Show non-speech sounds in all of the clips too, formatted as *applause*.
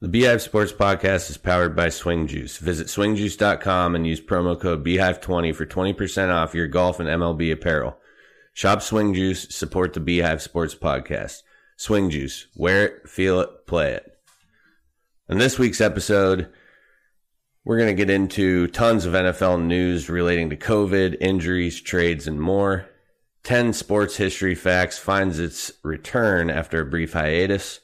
The Beehive Sports Podcast is powered by Swing Juice. Visit swingjuice.com and use promo code Beehive20 for 20% off your golf and MLB apparel. Shop Swing Juice, support the Beehive Sports Podcast. Swing Juice, wear it, feel it, play it. In this week's episode, we're going to get into tons of NFL news relating to COVID, injuries, trades, and more. 10 sports history facts finds its return after a brief hiatus.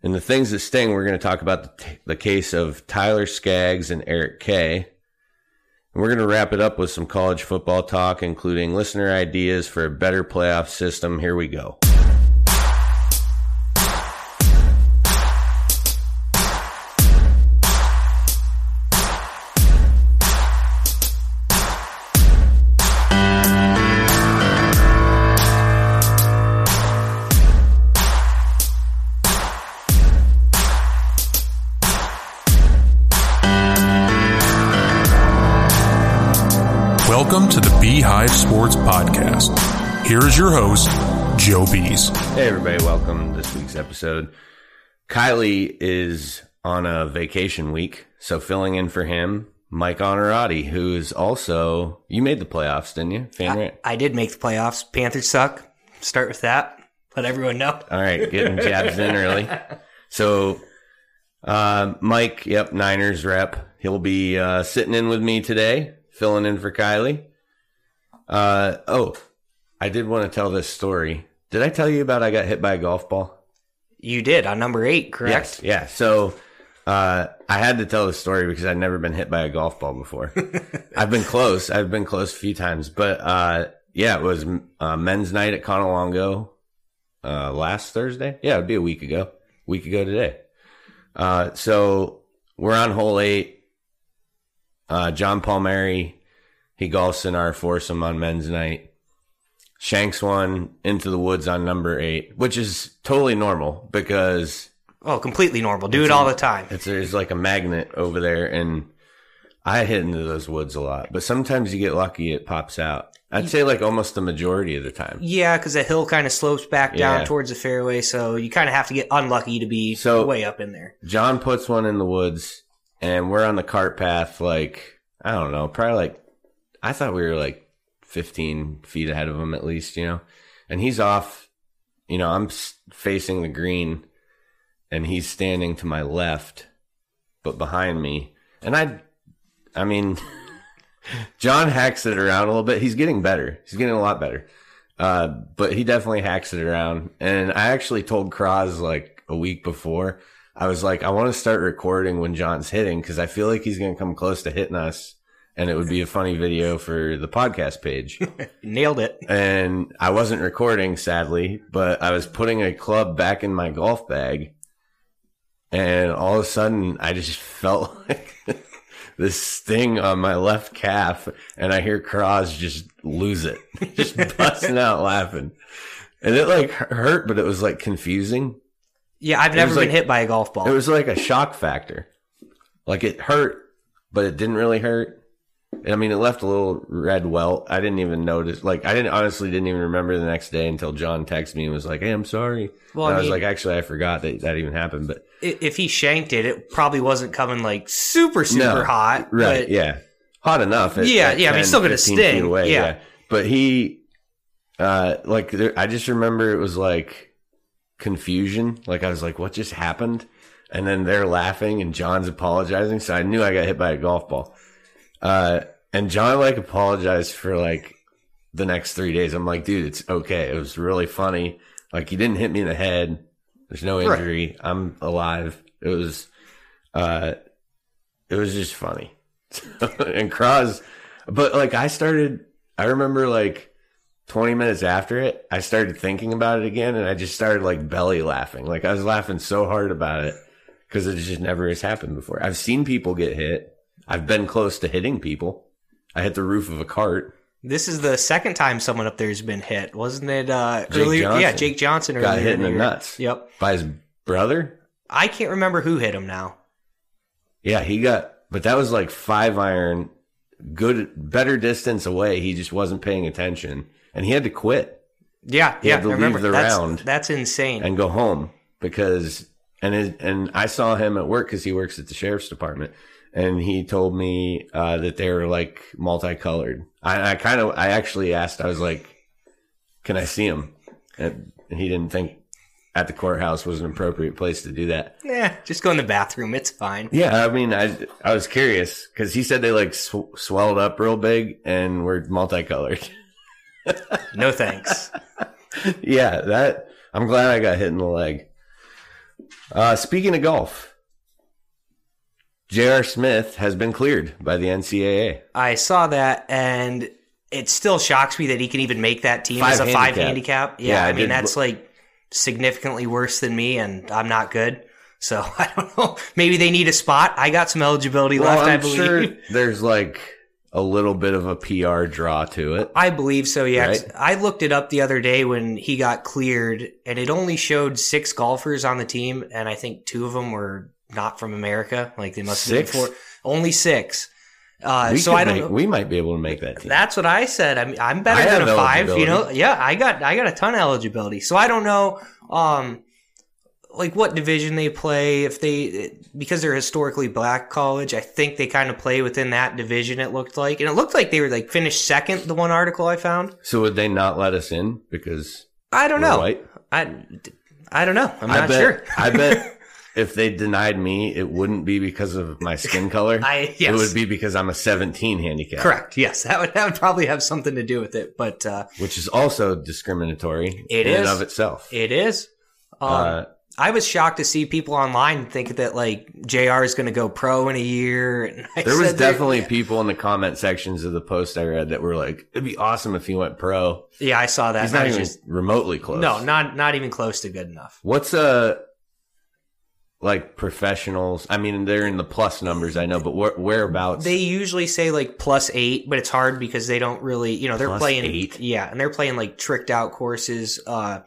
In the things that sting, we're going to talk about the, t- the case of Tyler Skaggs and Eric Kay. And we're going to wrap it up with some college football talk, including listener ideas for a better playoff system. Here we go. Sports Podcast. Here is your host, Joe Bees. Hey, everybody, welcome to this week's episode. Kylie is on a vacation week, so filling in for him, Mike Onoratti, who is also, you made the playoffs, didn't you? Fan I, rant? I did make the playoffs. Panthers suck. Start with that. Let everyone know. All right, getting jabs in early. So, uh, Mike, yep, Niners rep. He'll be uh, sitting in with me today, filling in for Kylie. Uh, oh, I did want to tell this story. Did I tell you about I got hit by a golf ball? You did on number eight, correct? Yes, yeah. So uh, I had to tell the story because I'd never been hit by a golf ball before. *laughs* I've been close. I've been close a few times, but uh, yeah, it was uh, men's night at Conalongo uh, last Thursday. Yeah, it'd be a week ago. Week ago today. Uh, so we're on hole eight. Uh, John Palmieri, he golfs in our foursome on men's night. Shanks one into the woods on number eight, which is totally normal because Oh, completely normal. Do it all the time. it's there's like a magnet over there, and I hit into those woods a lot. But sometimes you get lucky; it pops out. I'd say like almost the majority of the time. Yeah, because the hill kind of slopes back down Yeah. towards the fairway, so you kind of have to get unlucky to be So- way up in there. John puts one in the woods, and we're on the cart path. Like I don't know, probably like I thought we were like 15 feet ahead of him at least, you know. And he's off. You know, I'm facing the green, and he's standing to my left, but behind me. And I, I mean, *laughs* John hacks it around a little bit. He's getting better. He's getting a lot better. Uh, but he definitely hacks it around. And I actually told Cross like a week before, I was like, I want to start recording when John's hitting because I feel like he's going to come close to hitting us. And it would be a funny video for the podcast page. *laughs* Nailed it. and I wasn't recording, sadly, but I was putting a club back in my golf bag. And all of a sudden, I just *laughs* felt like *laughs* this sting on my left calf, and I hear Cross just lose it, just busting out laughing. And it like hurt, but it was like confusing. Yeah, I've never been like- hit by a golf ball. It was like a shock factor. Like it hurt, but it didn't really hurt. I mean, it left a little red welt. I didn't even notice. Like, I didn't honestly didn't even remember the next day until John texted me and was like, "Hey, I'm sorry." Well, and I I was mean- like, "Actually, I forgot that that even happened." But if he shanked it, it probably wasn't coming like super, super No, hot. right? but- yeah, hot enough. at- Yeah, at yeah, I mean, still gonna sting, Away, yeah. but he, uh, like, there, I just remember it was like confusion. Like, I was like, "What just happened?" And then they're laughing and John's apologizing. So I knew I got hit by a golf ball. Uh, and John like apologized for like the next three days. I'm like, dude, it's okay. It was really funny. Like, you didn't hit me in the head. There's no Right. injury. I'm alive. It was, uh, it was just funny. *laughs* and Cross, but like I started, I remember like 20 minutes after it, I started thinking about it again and I just started like belly laughing. Like I was laughing so hard about it because it just never has happened before. I've seen people get hit. I've been close to hitting people. I hit the roof of a cart. This is the second time someone up there has been hit, wasn't it? Uh, earlier, Johnson. yeah, Jake Johnson Got hit in the year. nuts. Yep. By his brother? I can't remember who hit him now. Yeah, he got, but that was like five iron, good, better distance away. He just wasn't paying attention and he had to quit Yeah, He yeah. had to I remember leave the that's, round. That's insane. and go home because and his, and I saw him at work because he works at the sheriff's department, and he told me uh, that they were like multicolored. I, I kind of I actually asked. I was like, "Can I see him?" And he didn't think at the courthouse was an appropriate place to do that. Yeah, just go in the bathroom. It's fine. Yeah, I mean, I I was curious because he said they like sw- swelled up real big and were multicolored. *laughs* No thanks. yeah, that I'm glad I got hit in the leg. Uh, speaking of golf, J.R. Smith has been cleared by the NCAA. I saw that, and it still shocks me that he can even make that team Five as a five handicap. handicap. Yeah, Yeah, I I mean that's like significantly worse than me, and I'm not good. So *laughs* I don't know. Maybe they need a spot. I got some eligibility Well, left. I I'm believe. sure *laughs* there's like a little bit of a PR draw to it. I believe so. Yeah, Right. I looked it up the other day when he got cleared, and it only showed six golfers on the team, and I think two of them were not from America. Like they must Six? have been four. Only six. Uh, so I don't make- We might be able to make that team. That's what I said. I'm I'm better I than a five. You know, yeah, I got I got a ton of eligibility. So I don't know, um, like what division they play. If they because they're historically black college, I think they kind of play within that division. It looked like, and it looked like they were like finished second. The one article I found. so would they not let us in because I don't know. white? I I don't know. I'm I not bet. sure. I bet *laughs* if they denied me, it wouldn't be because of my skin *laughs* color. I yes. It would be because I'm a 17 handicap. correct. Yes, that would that would probably have something to do with it. But uh, Which is also discriminatory It in and of itself. it is. Um, Uh, I was shocked to see people online think that like Jr. is going to go pro in a year. There was definitely people in the comment sections of the post I read that were like, it'd be awesome if he went pro. yeah, I saw that. He's not even just remotely close. no, not not even close to good enough. What's uh like professionals? I mean, they're in the plus numbers, I know, but where, whereabouts? They usually say like plus eight, but it's hard because they don't really, you know, they're Plus playing eight? Yeah, and they're playing like tricked out courses. Uh,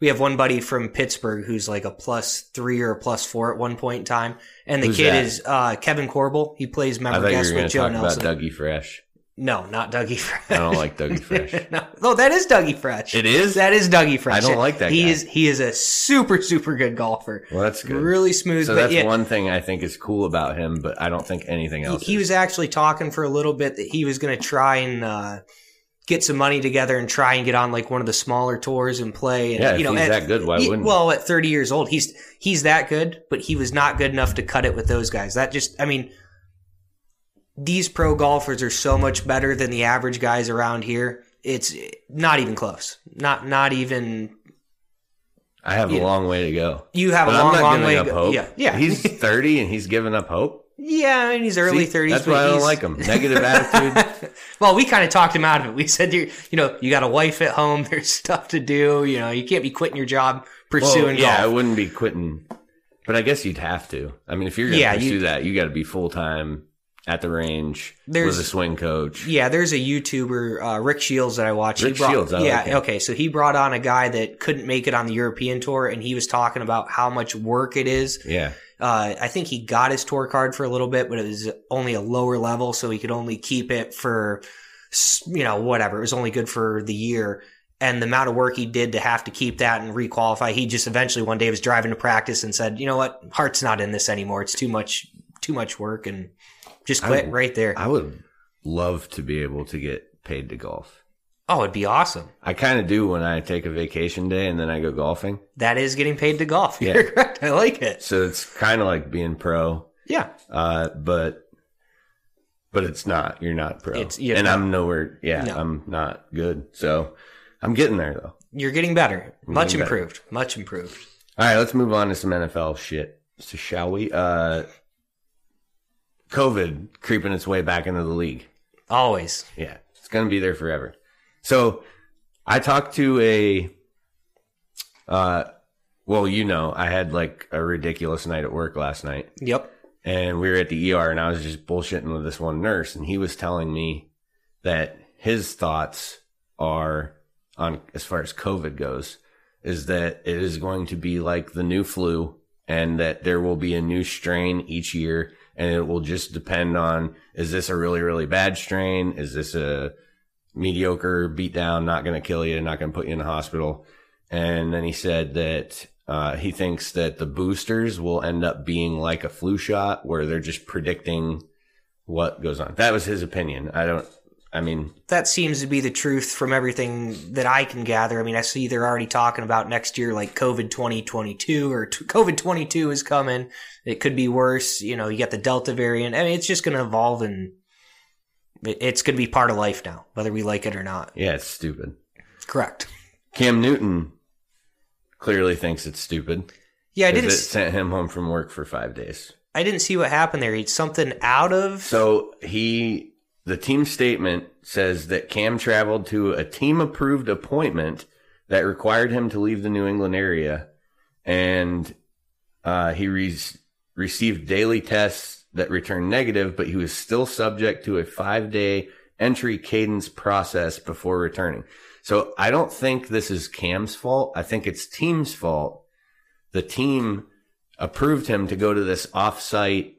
we have one buddy from Pittsburgh who's like a plus three or a plus four at one point in time, and the Who's kid that? is uh, Kevin Corbel. He plays I member thought you were guest going with to Joe talk Nelson. about Dougie Fresh. No, not Dougie Fresh. I don't like Dougie Fresh. *laughs* no, no, that is Dougie Fresh. It is? That is Dougie Fresh. I don't like that He guy. is he is a super super good golfer. Well, that's good. Really smooth. so that's yeah, one thing I think is cool about him, but I don't think anything else. he is. was actually talking for a little bit that he was going to try and uh, get some money together and try and get on like one of the smaller tours and play. And, Yeah, if you know, he's at- that good, why he- wouldn't? Well, at 30 years old, he's he's that good, but he was not good enough to cut it with those guys. That just, I mean, these pro golfers are so much better than the average guys around here. It's not even close. Not not even. I have a long way to go. You have But a long, long way to go. hope. Yeah, yeah. He's *laughs* 30 and he's giving up hope. yeah, in his early See, 30s. That's why I don't like him. Negative *laughs* attitude. Well, we kind of talked him out of it. We said, you you know, you got a wife at home. *laughs* There's stuff to do. You know, you can't be quitting your job Well, pursuing yeah, I wouldn't be quitting, but I guess you'd have to. I mean, if you're going to Yeah, pursue that, you got to be full time at the range There's- with a swing coach. Yeah, there's a YouTuber, uh, Rick Shields, that I watch. Rick brought, Shields, I yeah, like okay. So he brought on a guy that couldn't make it on the European tour, and he was talking about how much work it is. Yeah, Uh, I think he got his tour card for a little bit, but it was only a lower level, so he could only keep it for, you know, whatever. It was only good for the year. And the amount of work he did to have to keep that and requalify, he just eventually one day was driving to practice and said, "You know what? Heart's not in this anymore. It's too much, too much work, and just quit right there." I would love to be able to get paid to golf. oh, it'd be awesome. I kind of do when I take a vacation day and then I go golfing. That is getting paid to golf. Yeah. *laughs* You're correct. I like it. So it's kind of like being pro, Yeah. uh, but but it's not. You're not pro, It's- yeah, and. I'm nowhere. Yeah, No. I'm not good. So I'm getting there though. You're getting better. Much getting better. improved. Much improved. All right, let's move on to some NFL shit. So shall we? Uh, COVID creeping its way back into the league. Always. Yeah, it's going to be there forever. So I talked to a, uh, well, you know, I had like a ridiculous night at work last night Yep. and we were at the ER and I was just bullshitting with this one nurse and he was telling me that his thoughts are on as far as COVID goes is that it is going to be like the new flu and that there will be a new strain each year and it will just depend on is this a really really bad strain is this a mediocre beat down not going to kill you not going to put you in the hospital and then he said that Uh, he thinks that the boosters will end up being like a flu shot where they're just predicting what goes on. That was his opinion. I don't, I mean, that seems to be the truth from everything that I can gather. I mean, I see they're already talking about next year, like COVID 2022 or t- *laughs* COVID 22 is coming. It could be worse. You know, you got the Delta variant. I mean, it's just going to evolve and it's going to be part of life now, whether we like it or not. yeah, it's stupid. Correct. Cam Newton clearly thinks it's stupid. Yeah, I didn't. It sent him home from work for five days. I didn't see what happened there. It's something out of. So he, the team statement says that Cam traveled to a team approved appointment that required him to leave the New England area, and uh, he re- received daily tests that returned negative, but he was still subject to a five day entry cadence process before returning. So I don't think this is Cam's fault. I think it's team's fault. The team approved him to go to this off-site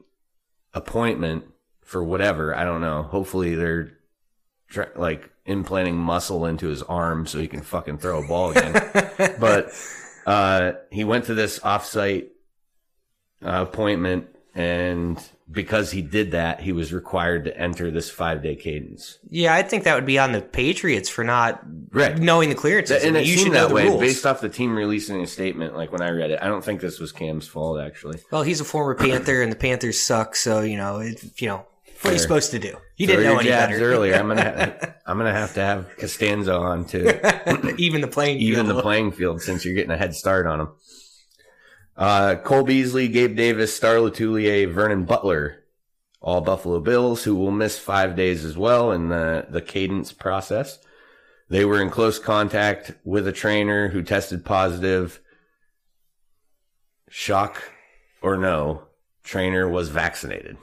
appointment for whatever. I don't know. Hopefully they're try, like implanting muscle into his arm so he can fucking throw a ball again. *laughs* but uh, he went to this off-site uh, appointment, and because he did that, he was required to enter this five-day cadence. Yeah, I think that would be on the Patriots for not Right. knowing the clearances. and I mean, it you should know that way rules. based off the team releasing a statement. Like when I read it, I don't think this was Cam's fault actually. Well, he's a former Panther, and the Panthers suck. So you know, it, you know, what are you supposed to do? You Throw didn't know any better. earlier. I'm gonna ha- *laughs* I'm gonna have to have Costanzo on too. *laughs* Even the playing even field. the playing field since you're getting a head start on him. Uh, Cole Beasley, Gabe Davis, Star Lotulelei, Vernon Butler, all Buffalo Bills who will miss five days as well in the, the cadence process. They were in close contact with a trainer who tested positive. Shock or no, trainer was vaccinated.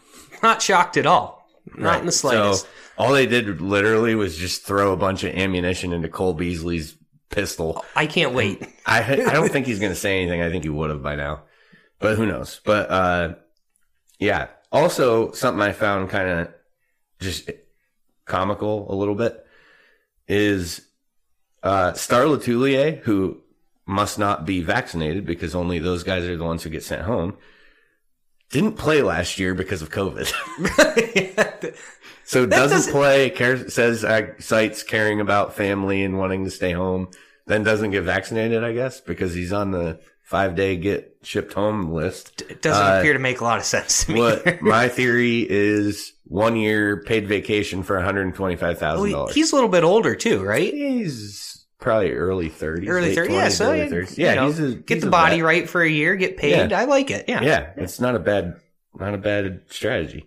Not shocked at all. Not in the slightest. So all they did literally was just throw a bunch of ammunition into Cole Beasley's pistol. I can't wait. I I *laughs* don't think he's going to say anything. I think he would have by now, but who knows? But uh, yeah. Also, something I found kind of just comical a little bit is uh, Star Lotulelei, who must not be vaccinated because only those guys are the ones who get sent home. Didn't play last year because of COVID. *laughs* *laughs* So doesn't doesn't- play, care, says uh, cites caring about family and wanting to stay home, then doesn't get vaccinated, I guess, because he's on the five day get shipped home list. It doesn't Uh, appear to make a lot of sense to me. What *laughs* my theory is one year paid vacation for $125,000. Well, he's a little bit older too, right? He's probably early 30s. Early late 30s. Yeah, so early yeah, 30s. you Yeah, know, he's a, get the a body vet. right for a year, get paid. Yeah. I like it. Yeah. Yeah, it's not a bad, not a bad strategy.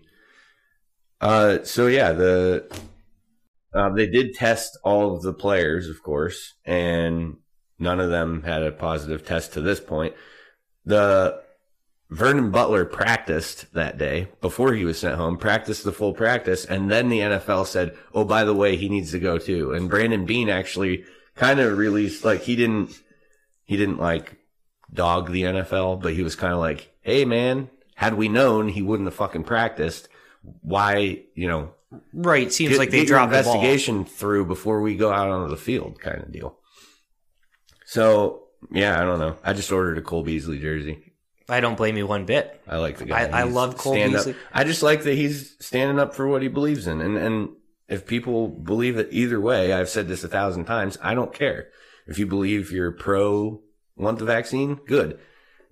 Uh, so yeah, the uh, they did test all of the players, of course, and none of them had a positive test to this point. The Vernon Butler practiced that day before he was sent home, practiced the full practice, and then the NFL said, "Oh, by the way, he needs to go too." And Brandon Beane actually kind of released, like he didn't, he didn't like dog the NFL, but he was kind of like, "Hey, man, had we known he wouldn't have fucking practiced, why, you know, Right. Seems get, like they dropped the investigation through before we go out onto the field, kind of deal." So yeah, I don't know. I just ordered a Cole Beasley jersey. I don't blame you one bit. I like the guy. I- I love Cole stand up- Beasley. I just like that he's standing up for what he believes in, and and if people believe it either way, I've said this a thousand times. I don't care if you believe you're pro want the vaccine, good,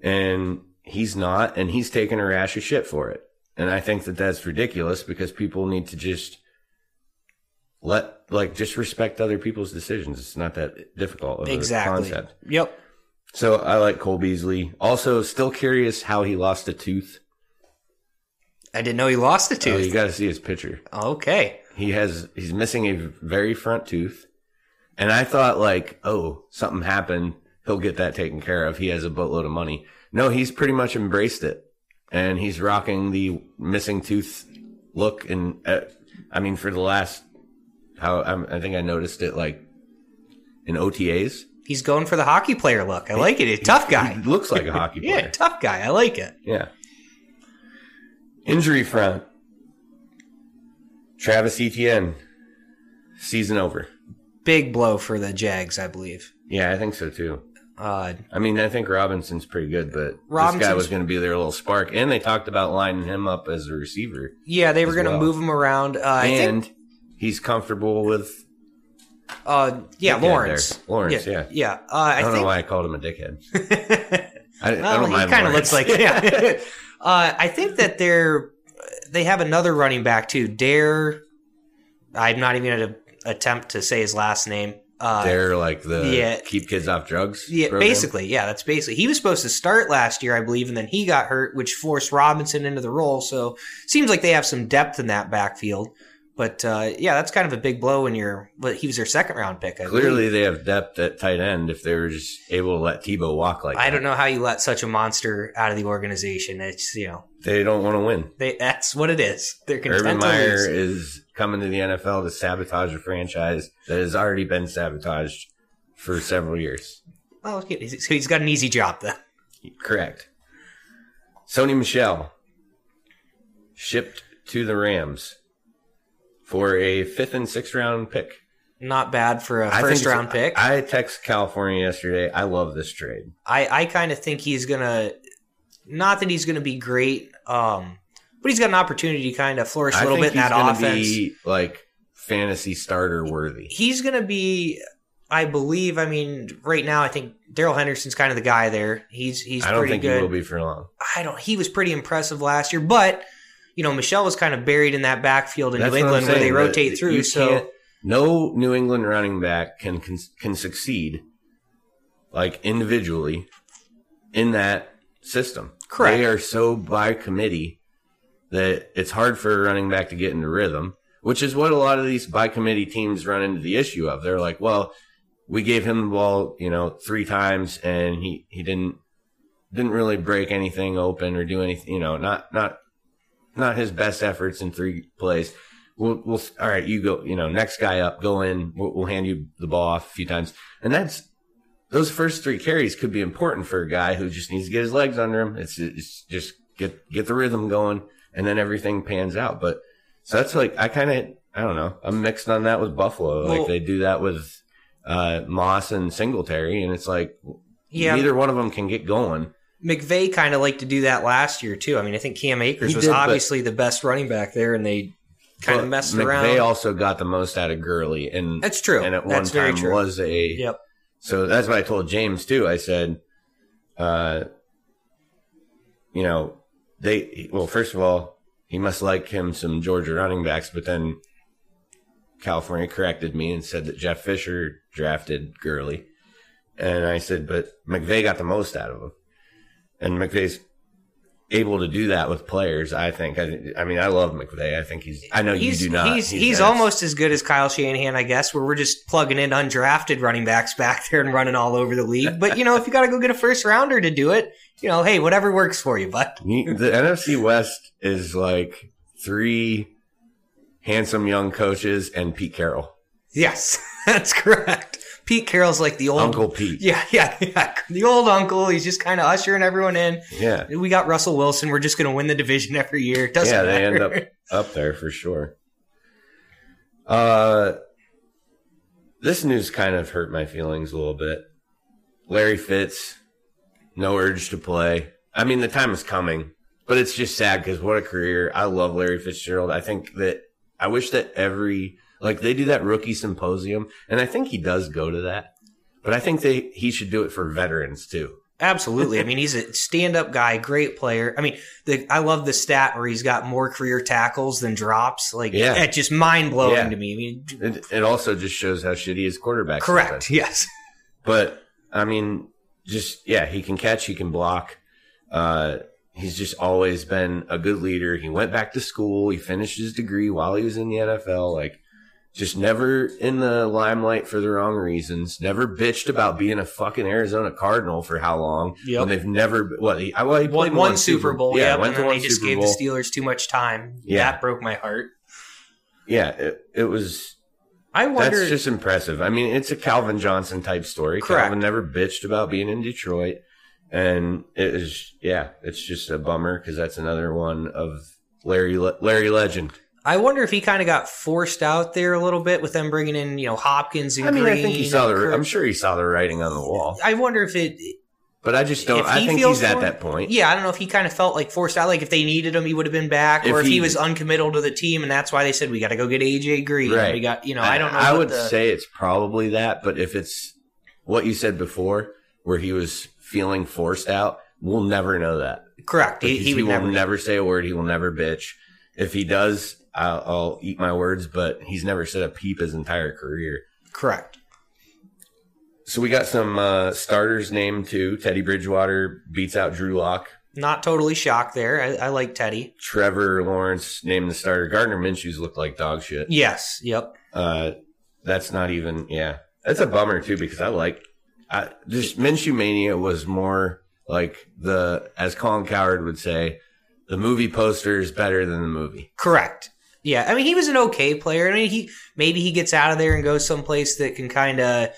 and he's not, and he's taking a rash of shit for it, and I think that that's ridiculous because people need to just let like just respect other people's decisions. It's not that difficult of Exactly. a concept. Yep. So I like Cole Beasley. Also, still curious how he lost a tooth. I didn't know he lost a tooth. Oh, you got to see his picture. okay. He has he's missing a very front tooth, and I thought like, oh, something happened. He'll get that taken care of. He has a boatload of money. No, he's pretty much embraced it, and he's rocking the missing tooth look. And uh, I mean, for the last how I'm, I think I noticed it like in OTAs. He's going for the hockey player look. I like it. He's a tough guy. He looks like a *laughs* hockey player. Yeah, tough guy. I like it. Yeah. Injury front. Travis Etienne. Season over. Big blow for the Jags, I believe. Yeah, I think so too. Uh, I mean, I think Robinson's pretty good, but this guy was going to be their little spark. And they talked about lining him up as a receiver. yeah, they were going to well. move him around. Uh, and think, he's comfortable with. uh, yeah, Dickhead there. Lawrence. Lawrence, yeah. Yeah. Uh, I, I, don't know why I called him a dickhead. *laughs* I, I don't mind. he kind of looks like, yeah. *laughs* uh, I think that they're, they have another running back too. Dare, I'm not even going to attempt to say his last name. Uh, They're like the Yeah. keep kids off drugs. Yeah, program. basically, yeah, that's basically. He was supposed to start last year, I believe, and then he got hurt, which forced Robinson into the role. So seems like they have some depth in that backfield. But uh, yeah, that's kind of a big blow when you're. But he was their second round pick. I Clearly, believe. they have depth at tight end if they were just able to let Tebow walk like that. I that. don't know how you let such a monster out of the organization. It's you know They don't want to win. they that's what it is. They're content to Meyer is coming to the NFL to sabotage a franchise that has already been sabotaged for several years. Oh, okay. So he's got an easy job then. Correct. Sony Michel shipped to the Rams for a fifth and sixth round pick. Not bad for a I first round pick. I text California yesterday. I love this trade. I, I kind of think he's gonna not that he's gonna be great, um, but he's got an opportunity to kind of flourish a little bit in that offense. be like fantasy starter worthy. he's gonna be, I believe. I mean, right now, I think Darrell Henderson's kind of the guy there. He's he's I don't pretty think good. he will be for long. I don't. He was pretty impressive last year, but you know, Michel was kind of buried in that backfield in That's New England where they rotate through. So no New England running back can, can can succeed like individually in that system. Correct. They are so by committee that it's hard for a running back to get into rhythm, which is what a lot of these by committee teams run into the issue of. They're like, well, we gave him the ball, you know, three times and he, he didn't didn't really break anything open or do anything, you know, not not not his best efforts in three plays. We'll, we'll all right, you go, you know, next guy up, go in. We'll, we'll hand you the ball off a few times, and that's those first three carries could be important for a guy who just needs to get his legs under him. It's, it's just get get the rhythm going, and then everything pans out. But so that's like I kind of I don't know. I'm mixed on that with Buffalo. Well- like they do that with uh, Moss and Singletary, and it's like yeah, neither one of them can get going. McVay kind of liked to do that last year too. I mean, I think Cam Akers He was did, obviously the best running back there, and they kind of messed McVay around. also got the most out of Gurley, and That's true. and at That's one very time true. was a Yep. So that's what I told James too. I said, uh, you know, they, well, first of all, he must like him some Georgia running backs, but then California corrected me and said that Jeff Fisher drafted Gurley. And I said, but McVay got the most out of him. And McVay's able to do that with players, I think. I, I mean, I love McVay. I think he's, I know He's, you do not. he's he's that's- almost as good as Kyle Shanahan, I guess, where we're just plugging in undrafted running backs back there and running all over the league. But you know, if you got to go get a first rounder to do it, you know, hey, whatever works for you, But the NFC West is like three handsome young coaches and Pete Carroll, Yes, *laughs* that's correct. Pete Carroll's like the old Uncle Pete. Yeah, *laughs* yeah, yeah. The old uncle. He's just kind of ushering everyone in. Yeah, We got Russell Wilson. We're just going to win the division every year. It doesn't yeah, they end up *laughs* up there for sure. Uh, this news kind of hurt my feelings a little bit. Larry Fitz, no urge to play. I mean, the time is coming, but it's just sad because what a career. I love Larry Fitzgerald. I think that I wish that every like they do that rookie symposium, and I think he does go to that. But I think they he should do it for veterans too. Absolutely. I mean, he's a stand-up guy, great player. I mean, the, I love the stat where he's got more career tackles than drops. Like, Yeah. it's just mind blowing Yeah. to me. I mean, It, it also just shows how shitty his quarterback. correct. *laughs* Yes. But I mean, just yeah, he can catch, he can block. Uh, he's just always been a good leader. He went back to school. He finished his degree while he was in the NFL. Like, just never in the limelight for the wrong reasons. Never bitched about being a fucking Arizona Cardinal for how long? Yep. When they've never what he, well, he played Won one Super Bowl. Yeah, Yeah, and then one they just Super gave Bowl. the Steelers too much time. Yeah. That broke my heart. yeah, it, it was. I wonder. That's just impressive. I mean, it's a Calvin Johnson type story. Correct. Calvin never bitched about being in Detroit. And it is, yeah, it's just a bummer because that's another one of Larry, Larry Legend. I wonder if he kind of got forced out there a little bit with them bringing in, you know, Hopkins and I mean, Green I think he saw the. Kirk. I'm sure he saw the writing on the wall, I wonder if it. but I just don't. if I he think he's at that point. Yeah, I don't know if he kind of felt like forced out. Like if they needed him, he would have been back, or If if he, he- was uncommittal to the team, and that's why they said we got to go get AJ Green. Right. We got, you know, I don't know. I would the- say it's probably that, but if it's what you said before, where he was feeling forced out, we'll never know that. correct. He, Because he will never. never say a word. He will never bitch. If he does, I'll, I'll eat my words. But he's never said a peep his entire career. Correct. So we got some uh, starters named too. Teddy Bridgewater beats out Drew Lock. Not totally shocked there. I, I like Teddy. Trevor Lawrence named the starter. Gardner Minshew's looked like dog shit. Yes. Yep. Uh, that's not even. Yeah, that's a bummer too because I like. I, just Minshew mania was more like the, as Colin Cowherd would say, the movie poster is better than the movie. Correct. Yeah. I mean, he was an okay player. I mean, he maybe he gets out of there and goes someplace that can kind of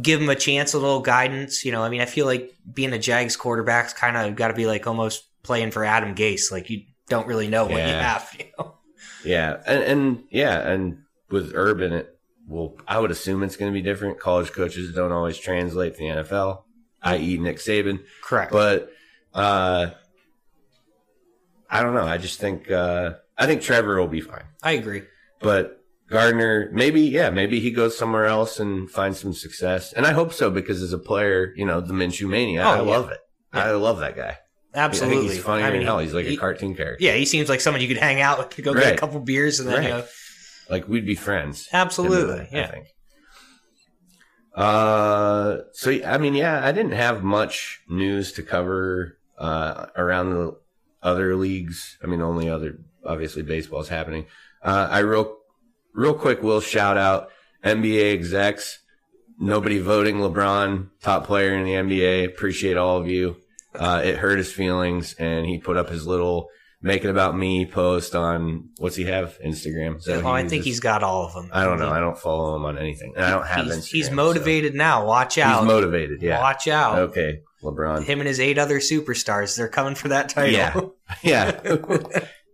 give him a chance, a little guidance. You know, I mean, I feel like being a Jags quarterback's kind of got to be like almost playing for Adam Gase. Like you don't really know what you have. *laughs* You know? Yeah, and, and yeah, and with Urban, it well, I would assume it's going to be different. College coaches don't always translate to the NFL, i.e., Nick Saban. Correct. But uh, I don't know. I just think uh, I think Trevor will be fine. I agree. But Gardner, maybe yeah, maybe he goes somewhere else and finds some success, and I hope so because as a player, you know, the Minshew mania, Oh, I yeah. love it. I love that guy. Absolutely. I think he's funny I than mean, hell. He's like he- a cartoon character. Yeah, he seems like someone you could hang out with, go get a couple beers, and then Right. you know, Like we'd be friends. absolutely. I Yeah. think. Uh, so I mean, yeah, I didn't have much news to cover uh, around the other leagues. I mean, only other obviously baseball's happening. Uh, I real real quick will shout out NBA execs. Nobody voting LeBron top player in the NBA. Appreciate all of you. Uh, it hurt his feelings, and he put up his little "make it about me" post on what's he have Instagram. That Oh, I think he's got all of them. I don't know. I don't follow him on anything. And I don't have he's, Instagram. he's so- motivated now. Watch out. He's motivated. Yeah. Watch out. Okay, LeBron. Him and his eight other superstars, they're coming for that title. Yeah. *laughs* Yeah.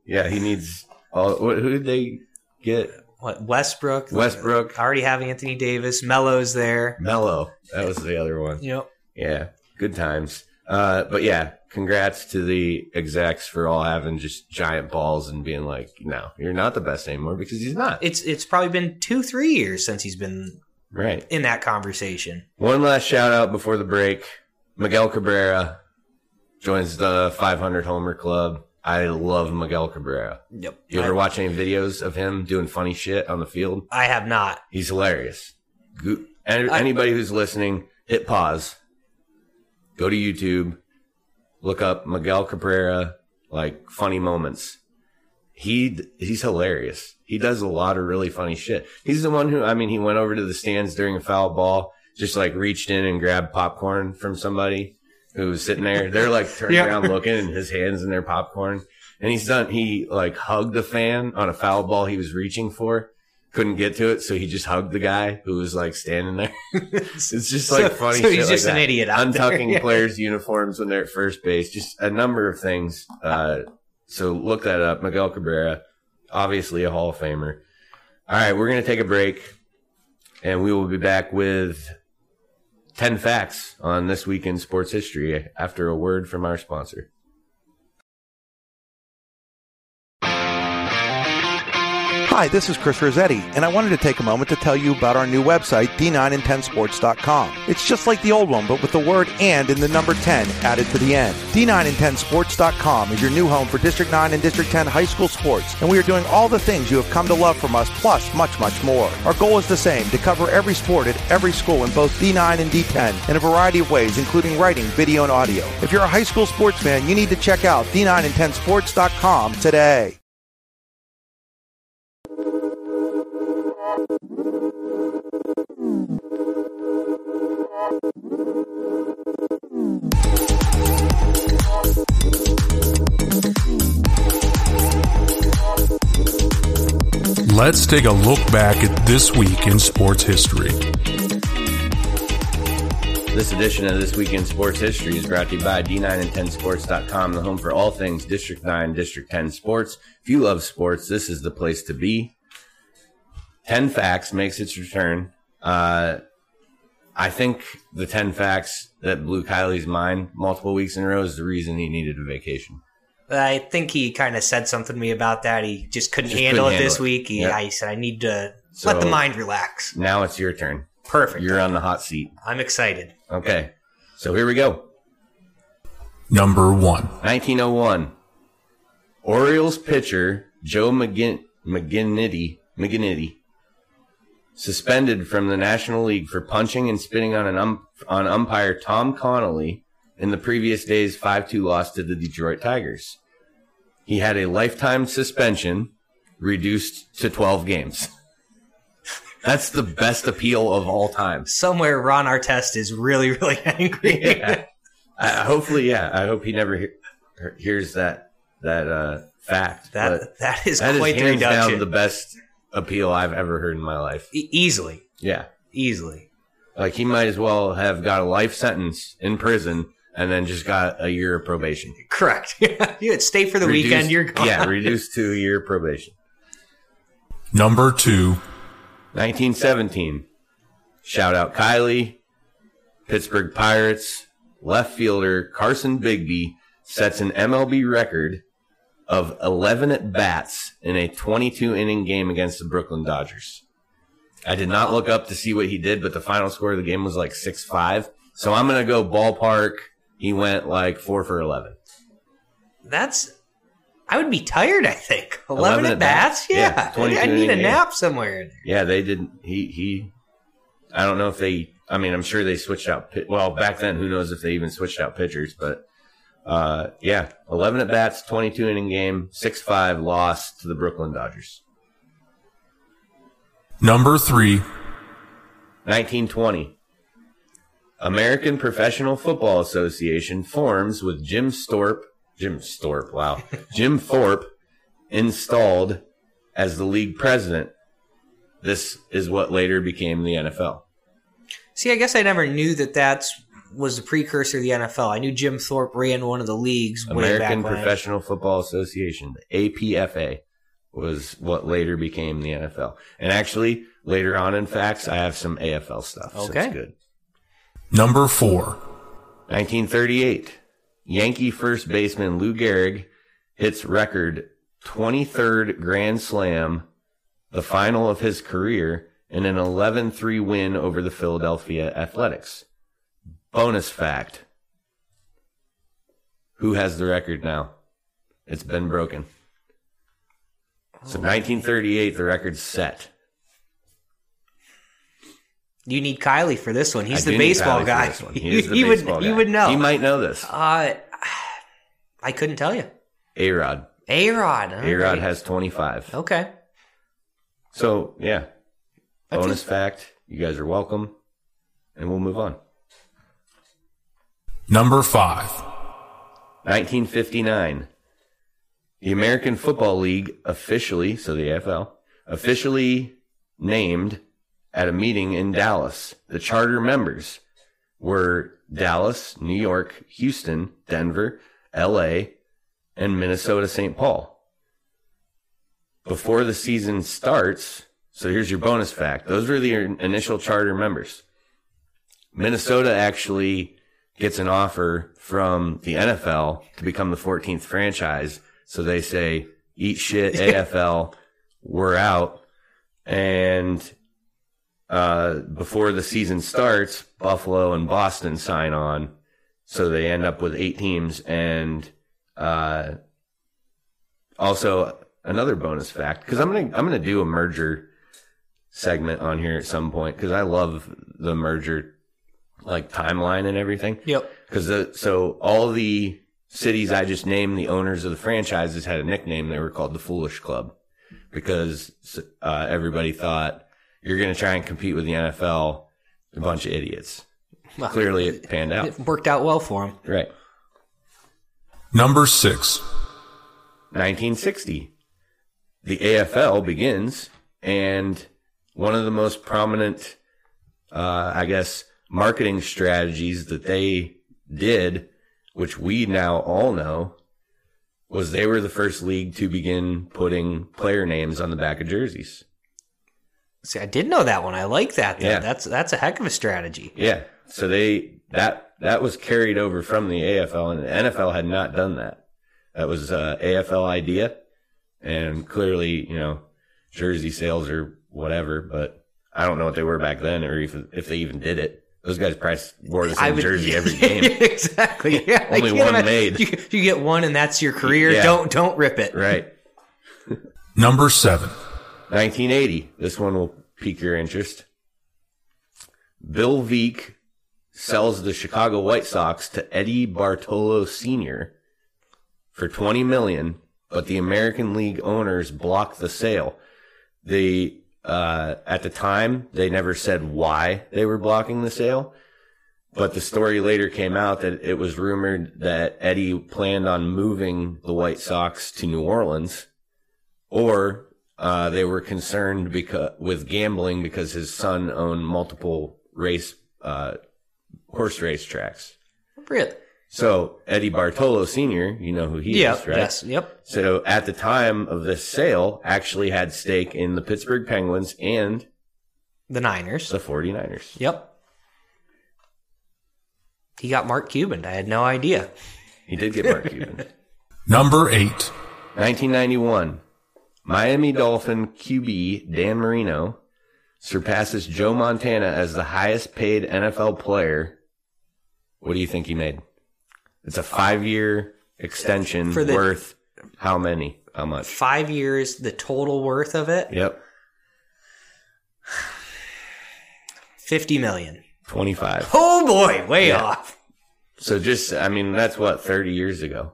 yeah. He needs. All, who did they get? what Westbrook? Westbrook. I already have Anthony Davis. Melo's there. Melo. That was the other one. Yep. Yeah. Good times. Uh, but yeah, congrats to the execs for all having just giant balls and being like, no, you're not the best anymore because he's not. It's it's probably been two three years since he's been Right. in that conversation. One last shout out before the break. Miguel Cabrera joins the 500 homer club. I love Miguel Cabrera. Yep. You ever watch any videos of him doing funny shit on the field? I have not. He's hilarious. I- Anybody who's listening, hit pause. Go to YouTube. Look up Miguel Cabrera, like funny moments. He he's hilarious. He does a lot of really funny shit. He's the one who I mean, he went over to the stands during a foul ball, just like reached in and grabbed popcorn from somebody who was sitting there. They're like turned Yeah. around looking, and his hands in their popcorn. And he's done. He like hugged a fan on a foul ball he was reaching for couldn't get to it, so he just hugged the guy who was like standing there. *laughs* it's just like So- funny. so shit he's like just an that. idiot. Untucking *laughs* Yeah. players' uniforms when they're at first base. Just a number of things. Uh, so look that up. Miguel Cabrera, obviously a Hall of Famer. All right, we're gonna take a break, and we will be back with ten facts on this week in sports history after a word from our sponsor. Hi, this is Chris Rossetti, and I wanted to take a moment to tell you about our new website, d9and10sports.com. It's just like the old one, but with the word and in the number 10 added to the end. d9and10sports.com is your new home for District 9 and District 10 high school sports, and we are doing all the things you have come to love from us, plus much, much more. Our goal is the same, to cover every sport at every school in both D9 and D10 in a variety of ways, including writing, video, and audio. If you're a high school sports fan, you need to check out d9and10sports.com today. Let's take a look back at this week in sports history. This edition of This Week in Sports History is brought to you by D9and10sports.com, the home for all things District 9, District 10 sports. If you love sports, this is the place to be. 10 Facts makes its return. Uh, I think the 10 facts that blew Kylie's mind multiple weeks in a row is the reason he needed a vacation. I think he kind of said something to me about that. He just couldn't Just handle couldn't it this it. week. He, Yep. I said, I need to So- let the mind relax. Now it's your turn. Perfect. You're on the hot seat. I'm excited. Okay. So here we go. Number one. 1901. Orioles pitcher Joe McGin- McGinnity, McGinnity suspended from the National League for punching and spitting on an um, on umpire Tom Connolly in the previous day's 5-2 loss to the Detroit Tigers. He had a lifetime suspension reduced to 12 games. *laughs* That's the best appeal of all time. Somewhere Ron Artest is really, really *laughs* angry. *laughs* yeah. I, hopefully, yeah. I hope he never he- hears that that uh, fact. That but that is that is quite the hands down the best appeal I've ever heard in my life. E- easily, Yeah, easily. like he might as well have got a life sentence in prison and then just got a year of probation. Correct. *laughs* you would stay for the Reduced- weekend. You're gone. yeah, reduced to a year probation. Number two. 1917. Shout out Kylie. Pittsburgh Pirates left fielder Carson Bigbee sets an MLB record of 11 at bats in a 22 inning game against the Brooklyn Dodgers. I did not look up to see what he did, but the final score of the game was like 6 5. So I'm going to go ballpark. He went like 4 for 11. That's. I would be tired. I think 11 eleven at at bats. bats. Yeah, Yeah, I, I need a game. nap somewhere. Yeah, they didn't. He he. I don't know if they. I mean, I'm sure they switched out. pi- Well, back then, who knows if they even switched out pitchers? But uh, yeah, 11 at bats, 22 inning game, six five loss to the Brooklyn Dodgers. Number three. 1920. American Professional Football Association forms with Jim Storp. Jim Storp. Wow, Jim Thorpe installed as the league president. This is what later became the NFL. See, I guess I never knew that that's was the precursor to the NFL. I knew Jim Thorpe ran one of the leagues way American. Professional Football Association, the APFA, was what later became the NFL. And actually, later on in facts, I have some AFL stuff. So Okay. it's good. Number four. 1938, Yankee first baseman Lou Gehrig hits record 23rd Grand Slam, the final of his career, in an 11-3 win over the Philadelphia Athletics. Bonus fact. Who has the record now? It's been broken. So 1938, the record's set. You need Kylie for this one. He's I the baseball guy. this one. He, *laughs* the He would. baseball He would know. He might know this. Uh, I couldn't tell you. A-Rod. A Rod. A-Rod has 25. Okay. So yeah, That's bonus it. fact. You guys are welcome, and we'll move on. Number five. 1959, the American Football League officially, so the AFL, officially named at a meeting in Dallas. The charter members were Dallas, New York, Houston, Denver, L.A., and Minnesota St. Paul. Before the season starts, so here's your bonus fact. Those were the initial charter members. Minnesota actually gets an offer from the NFL to become the 14th franchise. So they say, eat shit, *laughs* AFL, we're out. And uh, before the season starts, Buffalo and Boston sign on. So they end up with eight teams. And uh, also another bonus fact, because I'm gonna I'm gonna do a merger segment on here at some point because I love the merger like timeline and everything. Yep. Because so all the cities I just named, the owners of the franchises had a nickname. They were called the Foolish Club because uh, everybody thought you're going to try and compete with the NFL. A bunch of idiots. Well, Clearly, it panned out. It worked out well for him. Right. Number six. 1960. The AFL begins, and one of the most prominent, uh, I guess, marketing strategies that they did, which we now all know, was they were the first league to begin putting player names on the back of jerseys. See, I did know that one. I like that. Though. Yeah. That's that's a heck of a strategy. Yeah. So they that that was carried over from the AFL, and the NFL had not done that. That was uh, AFL idea, and clearly, you know, jersey sales or whatever. But I don't know what they were back then, or if if they even did it. Those guys probably wore the same would- jersey every *laughs* game, exactly. Yeah. Only one imagine- made. You, you get one, and that's your career. Yeah. Don't don't rip it. right? Number 7. 1980. This one will pique your interest. Bill Veeck sells the Chicago White Sox to Eddie Bartolo Sr. for 20 million, but the American League owners blocked the sale. They uh, at the time they never said why they were blocking the sale, but the story later came out that it was rumored that Eddie planned on moving the White Sox to New Orleans, or uh, they were concerned because with gambling because his son owned multiple race uh, horse race tracks. Really? So Eddie Bartolo Sr., you know who he Yeah. is, right? Yes. Yep. So at the time of this sale, actually had stake in the Pittsburgh Penguins and The Niners. the 49ers. Yep. He got Mark Cuban. I had no idea. He did get Mark Cuban. *laughs* Number 8. 1991, Miami Dolphin QB Dan Marino surpasses Joe Montana as the highest paid NFL player. What do you think he made? It's a five year extension For the- worth how many? How much? Five years, the total worth of it, Yep, fifty million. 25. Oh boy, way Yeah. off. So just, I mean, that's what, 30 years ago.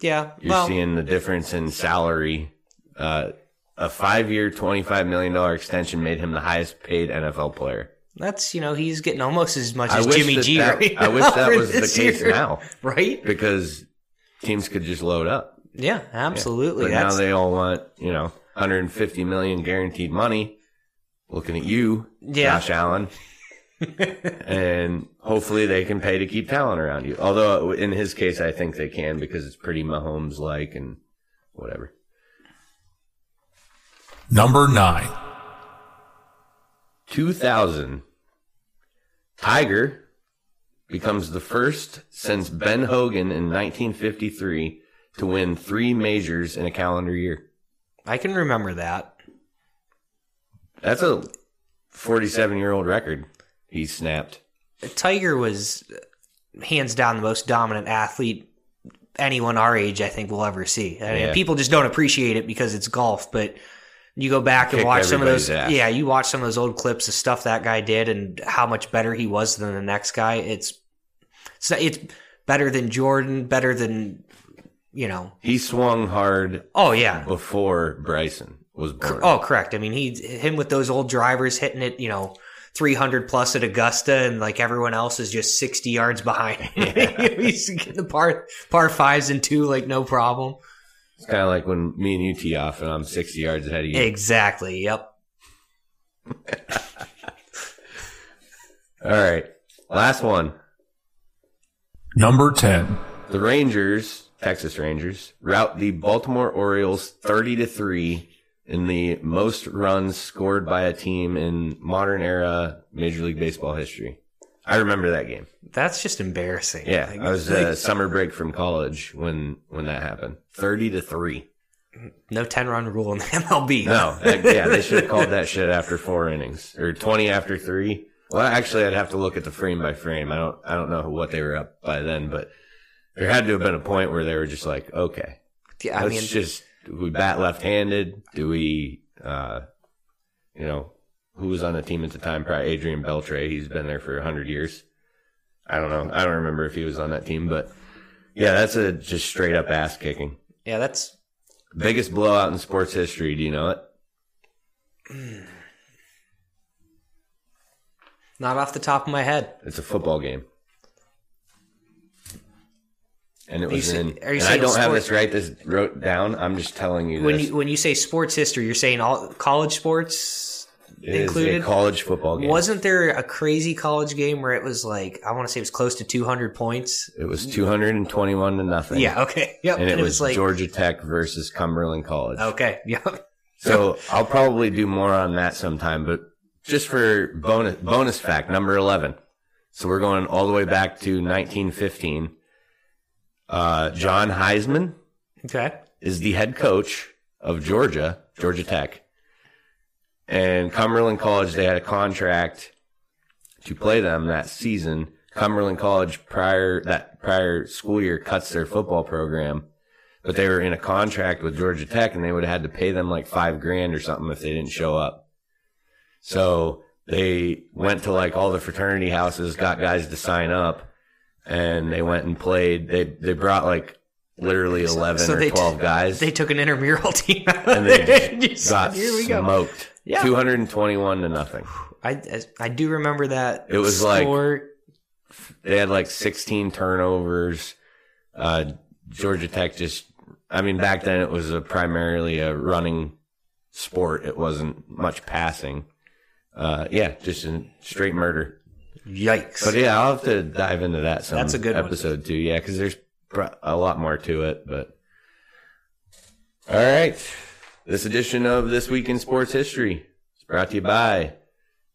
Yeah. You're well, seeing the difference in salary. Uh, a five year, $25 million extension made him the highest paid NFL player. that's you know he's getting almost as much I as Jimmy that G. that- right I wish that was the case year. now. right? because teams could just load up. Yeah, absolutely. But now they all want, you know, 150 million guaranteed money. Looking at you, Yeah. Josh Allen. *laughs* and hopefully they can pay to keep talent around you. Although in his case, I think they can because it's pretty Mahomes like and whatever. Number 9. 2000, Tiger becomes the first since Ben Hogan in 1953 to win three majors in a calendar year. I can remember that. That's a 47 year old record he snapped. Tiger was uh, hands down the most dominant athlete anyone our age I think will ever see. I mean, Yeah. people just don't appreciate it because it's golf, but you go back and watch some of those. ass. Yeah, you watch some of those old clips of stuff that guy did and how much better he was than the next guy. It's it's, it's better than Jordan, better than you know. He swung hard Oh yeah. before Bryson was born. Oh, correct. I mean, he him with those old drivers hitting it, you know, 300 plus at Augusta, and like everyone else is just 60 yards behind. him. *laughs* He's getting the par par fives and two like no problem. It's kind of like when me and you tee off and I'm 60 yards ahead of you. Exactly. Yep. *laughs* All right. Last one. Number 10. The Rangers, Texas Rangers, rout the Baltimore Orioles 30 to 3 in the most runs scored by a team in modern era Major League Baseball history. I remember that game. That's just embarrassing. Yeah, Like, I was like, uh, summer break from college when when that happened. 30 to 3. no 10 run rule in the *laughs* MLB. No, yeah, they should have called that shit after 4 innings or 20 after 3. Well, actually I'd have to look at the frame by frame. I don't I don't know what they were up by then, but there had to have been a point where they were just like, okay, Yeah, I let's mean, just do we bat left-handed? Do we, uh, you know, who was on the team at the time? Probably Adrian Beltre. He's been there for hundred years. I don't know. I don't remember if he was on that team, but yeah, that's a just straight up ass kicking. yeah, that's Biggest blowout in sports history. Do you know it? not off the top of my head. It's a football game. And it was say- in. and I don't have this right. This wrote down. I'm just telling you When this. you when you say sports history, you're saying all college sports. It included? college football game. Wasn't there a crazy college game where it was like I want to say it was close to 200 points? it was 221 to nothing. Yeah. Okay. *laughs* Yep. And it, was, like Georgia Tech versus Cumberland College. okay. Yep. So I'll probably do more on that sometime, but just for bonus bonus fact, number eleven. So we're going all the way back to 1915. Uh, John Heisman Okay. is the head coach of Georgia, Georgia Tech, and Cumberland College. They had a contract to play them that season. Cumberland College prior that prior school year cuts their football program but they were in a contract with Georgia Tech and they would have had to pay them like five grand or something if they didn't show up. So they went to like all the fraternity houses, got guys to sign up, and they went and played. They they brought like literally eleven So or they t- twelve guys, They took an intramural *laughs* team out and they *laughs* just just got Here we go. smoked. Yeah. Two hundred and twenty-one to nothing. I I do remember that. It was like- They had like sixteen turnovers. Uh, Georgia Tech just, I mean, back then it was a primarily a running sport. It wasn't much passing. Uh, yeah, just a straight murder. yikes. But yeah, I'll have to dive into that some That's a good one. episode too. Yeah, because there's a lot more to it. But all right, this edition of this week in sports history is brought to you by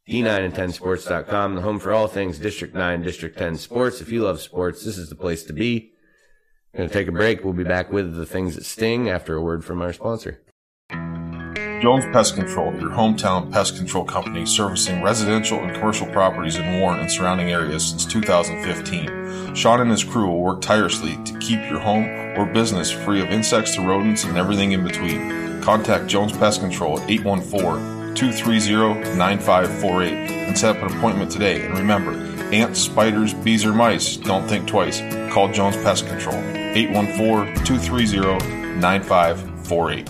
D9 and 10 sports.com, the home for all things District 9, District 10 sports. If you love sports, this is the place to be. We're Going to take a break. We'll be back with the things that sting after a word from our sponsor. Jones Pest Control, your hometown pest control company servicing residential and commercial properties in Warren and surrounding areas since 2015. Sean and his crew will work tirelessly to keep your home or business free of insects to rodents and everything in between. Contact Jones Pest Control at 814-230-9548 and set up an appointment today. And remember, ants, spiders, bees, or mice, don't think twice. Call Jones Pest Control, 814-230-9548.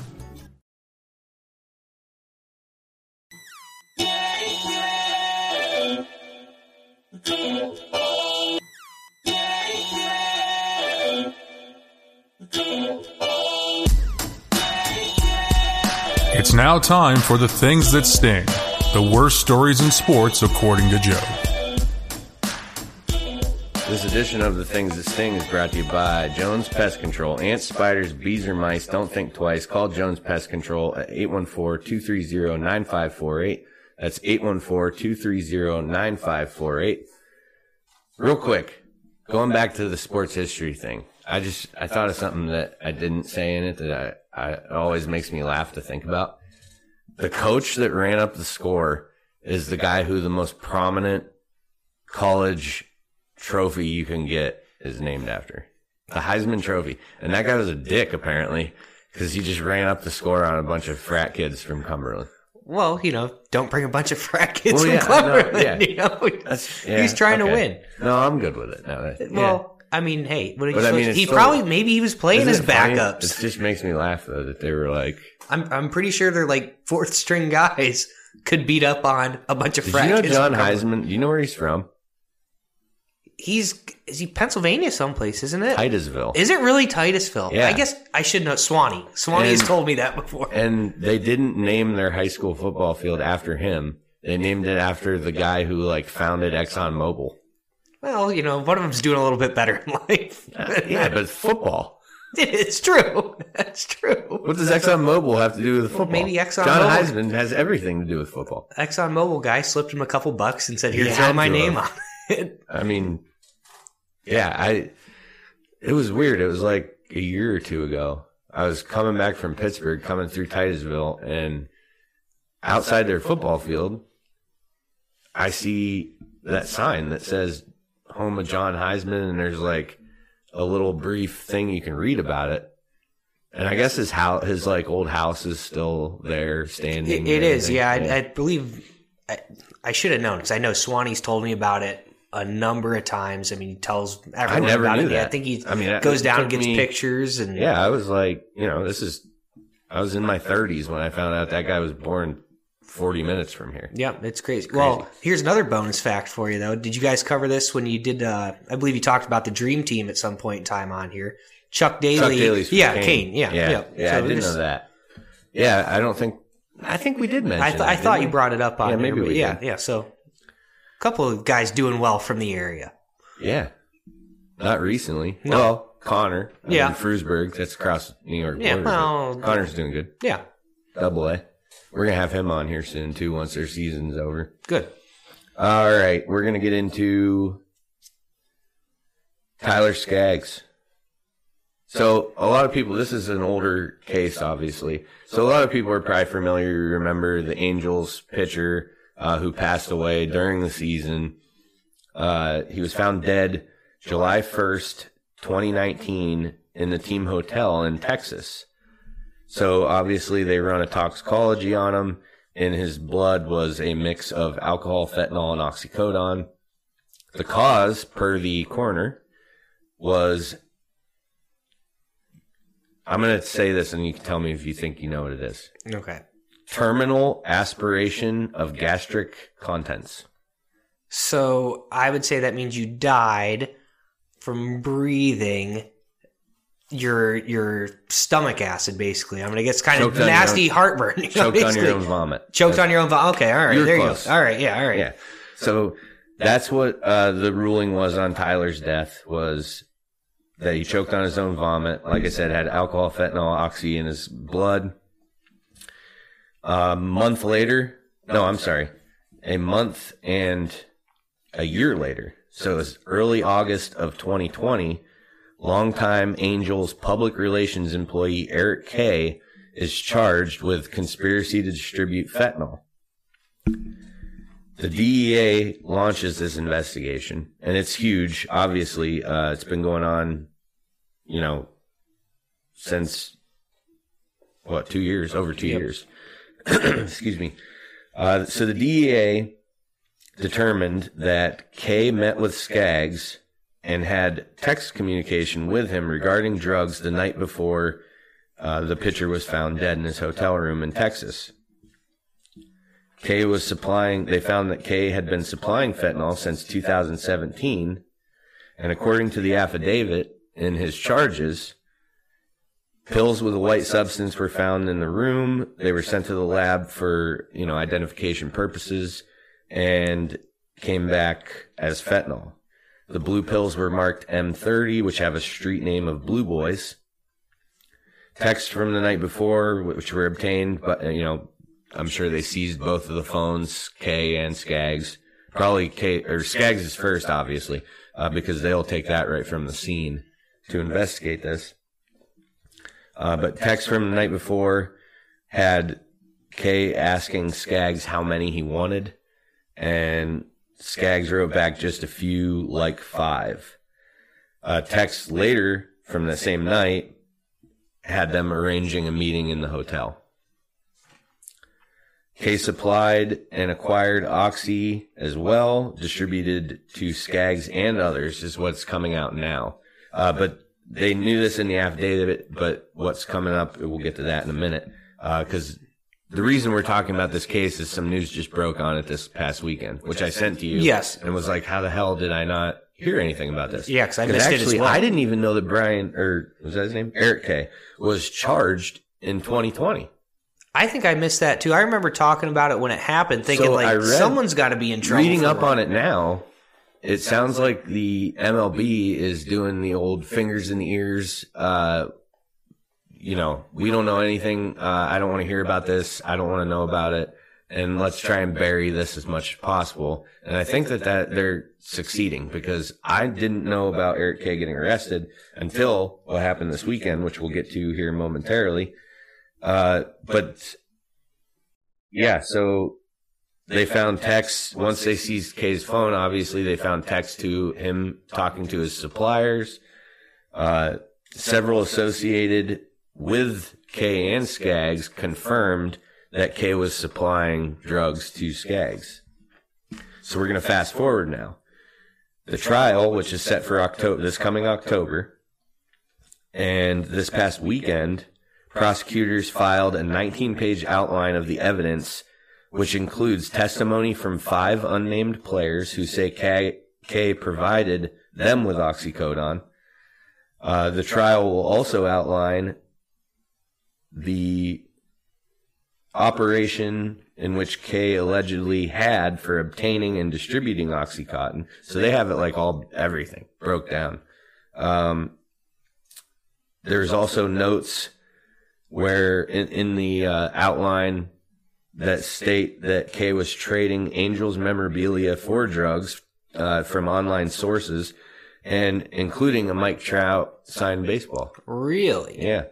It's now time for the things that sting. The worst stories in sports, according to Joe. This edition of The Things That Sting is brought to you by Jones Pest Control. Ants, spiders, bees, or mice, don't think twice. Call Jones Pest Control at 814-230-9548. That's 814-230-9548. Real quick, going back to the sports history thing. I just, I thought of something that I didn't say in it that I, I, it always makes me laugh to think about. The coach that ran up the score is the guy who the most prominent college trophy you can get is named after the Heisman Trophy. And that guy was a dick apparently because he just ran up the score on a bunch of frat kids from Cumberland. well, you know, don't bring a bunch of frat kids Well, from yeah, Cumberland. yeah. *laughs* You know, That's he's trying to win. No, I'm good with it now. that- Well, I mean, hey, what are you But I mean, he probably maybe he was playing his it funny? backups. It just makes me laugh though that they were like, I'm I'm pretty sure they're like fourth string guys could beat up on a bunch of "Did you know John. Heisman? Do you know where he's from? He's is he Pennsylvania someplace, isn't it? Titusville. Is it really Titusville? Yeah. I guess I should know. Swanee. Swanee has told me that before. and they didn't name their high school football field after him. They named it after the guy who like founded ExxonMobil. Well, you know, one of them's doing a little bit better in *laughs* life. Uh, yeah, but football. *laughs* it's true. That's true. What does ExxonMobil have to do with football? maybe ExxonMobil- John Heisman has everything to do with football. ExxonMobil guy slipped him a couple bucks and said, "Here, He throw my name on it." *laughs* I mean, yeah, I. It was weird. It was like a year or two ago. I was coming back from Pittsburgh, coming through Titusville, and outside their football field, I see that sign that says "Home of John Heisman," and there's like a little brief thing you can read about it. And I guess his house, his like old house, is still there, standing. It, it is, yeah. I, I believe I, I should have known because I know Swanee's told me about it a number of times. I mean, he tells everyone I never about knew it. Yeah, I think he I mean, goes down and gets me- pictures and Yeah, I was like, you know, this is. I was in my 30s when I found out that guy was born 40 minutes from here. Yep, it's crazy. Well, here's another bonus fact for you, though. Did you guys cover this when you did? Uh, I believe you talked about the Dream Team at some point in time on here. Chuck Daly, Chuck Daly's yeah, Kane. Kane, yeah, yeah, yeah. yeah, So I didn't this- know that. Yeah, I don't think I think we did mention. I, th- I thought didn't you brought it up on Yeah, maybe we yeah, did. yeah. So, a couple of guys doing well from the area. Yeah, not recently. No. Well, Connor. Yeah. mean, Frewsburg. That's across New York. Yeah, border, well- Connor's doing good. Yeah, Double A. We're gonna have him on here soon too. Once their season's over. good. All right, we're gonna get into Tyler Skaggs. So a lot of people, this is an older case, obviously. So a lot of people are probably familiar. You remember the Angels pitcher uh, who passed away during the season. Uh, he was found dead July first, 2019, in the team hotel in Texas. So obviously they run a toxicology on him. In his blood was a mix of alcohol, fentanyl, and oxycodone. The cause, per the coroner, was I'm going to say this and you can tell me if you think you know what it is. Okay. Terminal aspiration of gastric contents. So I would say that means you died from breathing your your stomach acid, basically. I mean, I guess kind Choked of nasty own- heartburn. *laughs* you know, Choked on your own vomit. Choked on your own vomit. Okay, all right, there close. you go. All right, yeah, all right. Yeah. So that's what uh, the ruling was on Tyler's death was that he choked on his own vomit. Like I said, had alcohol, fentanyl, oxy in his blood. A month later, no, I'm sorry, a month and a year later. So it was early August of 2020. Longtime Angels public relations employee Eric Kay is charged with conspiracy to distribute fentanyl. The DEA launches this investigation, and it's huge. Obviously, uh, it's been going on, you know, since what two years? Over two Yep. years. *clears throat* Excuse me. Uh, so the DEA determined that Kay met with Skaggs and had text communication with him regarding drugs the night before uh, the pitcher was found dead in his hotel room in Texas. Kay was supplying, they found that Kay had been supplying fentanyl since 2017. And according to the affidavit in his charges, pills with a white substance were found in the room. They were sent to the lab for, you know, identification purposes and came back as fentanyl. The blue pills were marked M30, which have a street name of Blue Boys. Texts from the night before, which were obtained, but, you know, I'm sure they seized both of the phones, Kay and Skaggs. Probably Kay, or Skaggs is first, obviously, uh, because they'll take that right from the scene to investigate this. Uh, but text from the night before had Kay asking Skaggs how many he wanted, and Skaggs wrote back just a few, like five. A text later from the same night had them arranging a meeting in the hotel. Kay supplied and acquired Oxy as well, distributed to Skaggs and others, is what's coming out now. Uh, but they knew this in the affidavit, but what's coming up, we'll get to that in a minute. Because the reason we're talking about this case is some news just broke on it this past weekend, which I sent to you. Yes. And was like, how the hell did I not hear anything about this? Yeah, 'cause I missed it as well. I didn't even know that Brian, or was that his name? Eric Kay was charged in 2020. I think I missed that too. I remember talking about it when it happened, thinking So like read- someone's got to be in trouble. Reading up on it now, it sounds like the MLB is doing the old fingers in the ears. Uh, you know, we don't know anything. Uh, I don't want to hear about this. I don't want to know about it. And let's try and bury this as much as possible. And I think that, that they're succeeding because I didn't know about Eric Kay getting arrested until what happened this weekend, which we'll get to here momentarily. Uh, but yeah, so they found texts once they seized Kay's phone. Obviously, they found texts to him talking to his suppliers. Uh, several associated with Kay and Skaggs confirmed that Kay was supplying drugs to Skaggs. So we're going to fast forward now. The trial, which is set for October, this coming October, and this past weekend, prosecutors filed a 19 page outline of the evidence which includes testimony from five unnamed players who say Kay, Kay provided them with oxycodone. Uh, the trial will also outline the operation in which Kay allegedly had for obtaining and distributing OxyContin. So they have it like all everything broke down. Um, there's also notes where in, in the uh, outline that state that Kay was trading Angels memorabilia for drugs uh, from online sources, and including a Mike Trout signed baseball. Really? Yeah.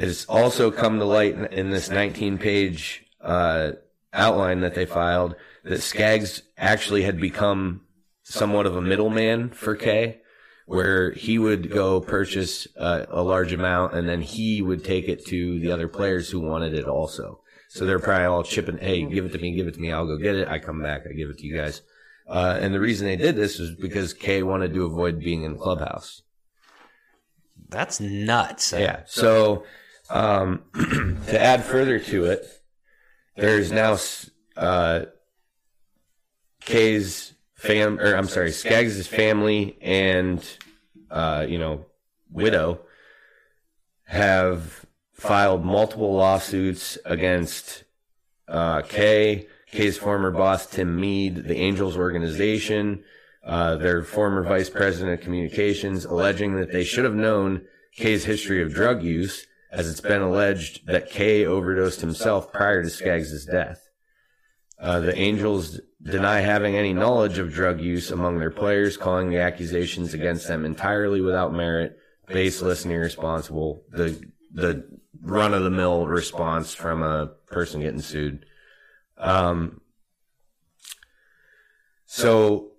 Has also come to light in, in this 19 page uh, outline that they filed that Skaggs actually had become somewhat of a middleman for Kay, where he would go purchase uh, a large amount and then he would take it to the other players who wanted it also. So they're probably all chipping, hey, give it to me, give it to me, I'll go get it. I come back, I give it to you guys. Uh, and the reason they did this was because Kay wanted to avoid being in clubhouse. That's nuts. Yeah. So, um, *clears throat* to add further to it, there's now uh, Kay's fam, or I'm sorry, Skaggs' family and uh, you know widow have filed multiple lawsuits against uh, Kay, Kay's former boss Tim Mead, the Angels organization, uh, their former vice president of communications, alleging that they should have known Kay's history of drug use, as it's been alleged that Kay overdosed himself prior to Skaggs' death. Uh, the Angels deny having any knowledge of drug use among their players, calling the accusations against them entirely without merit, baseless, and irresponsible. The the run of the mill response from a person getting sued. Um, so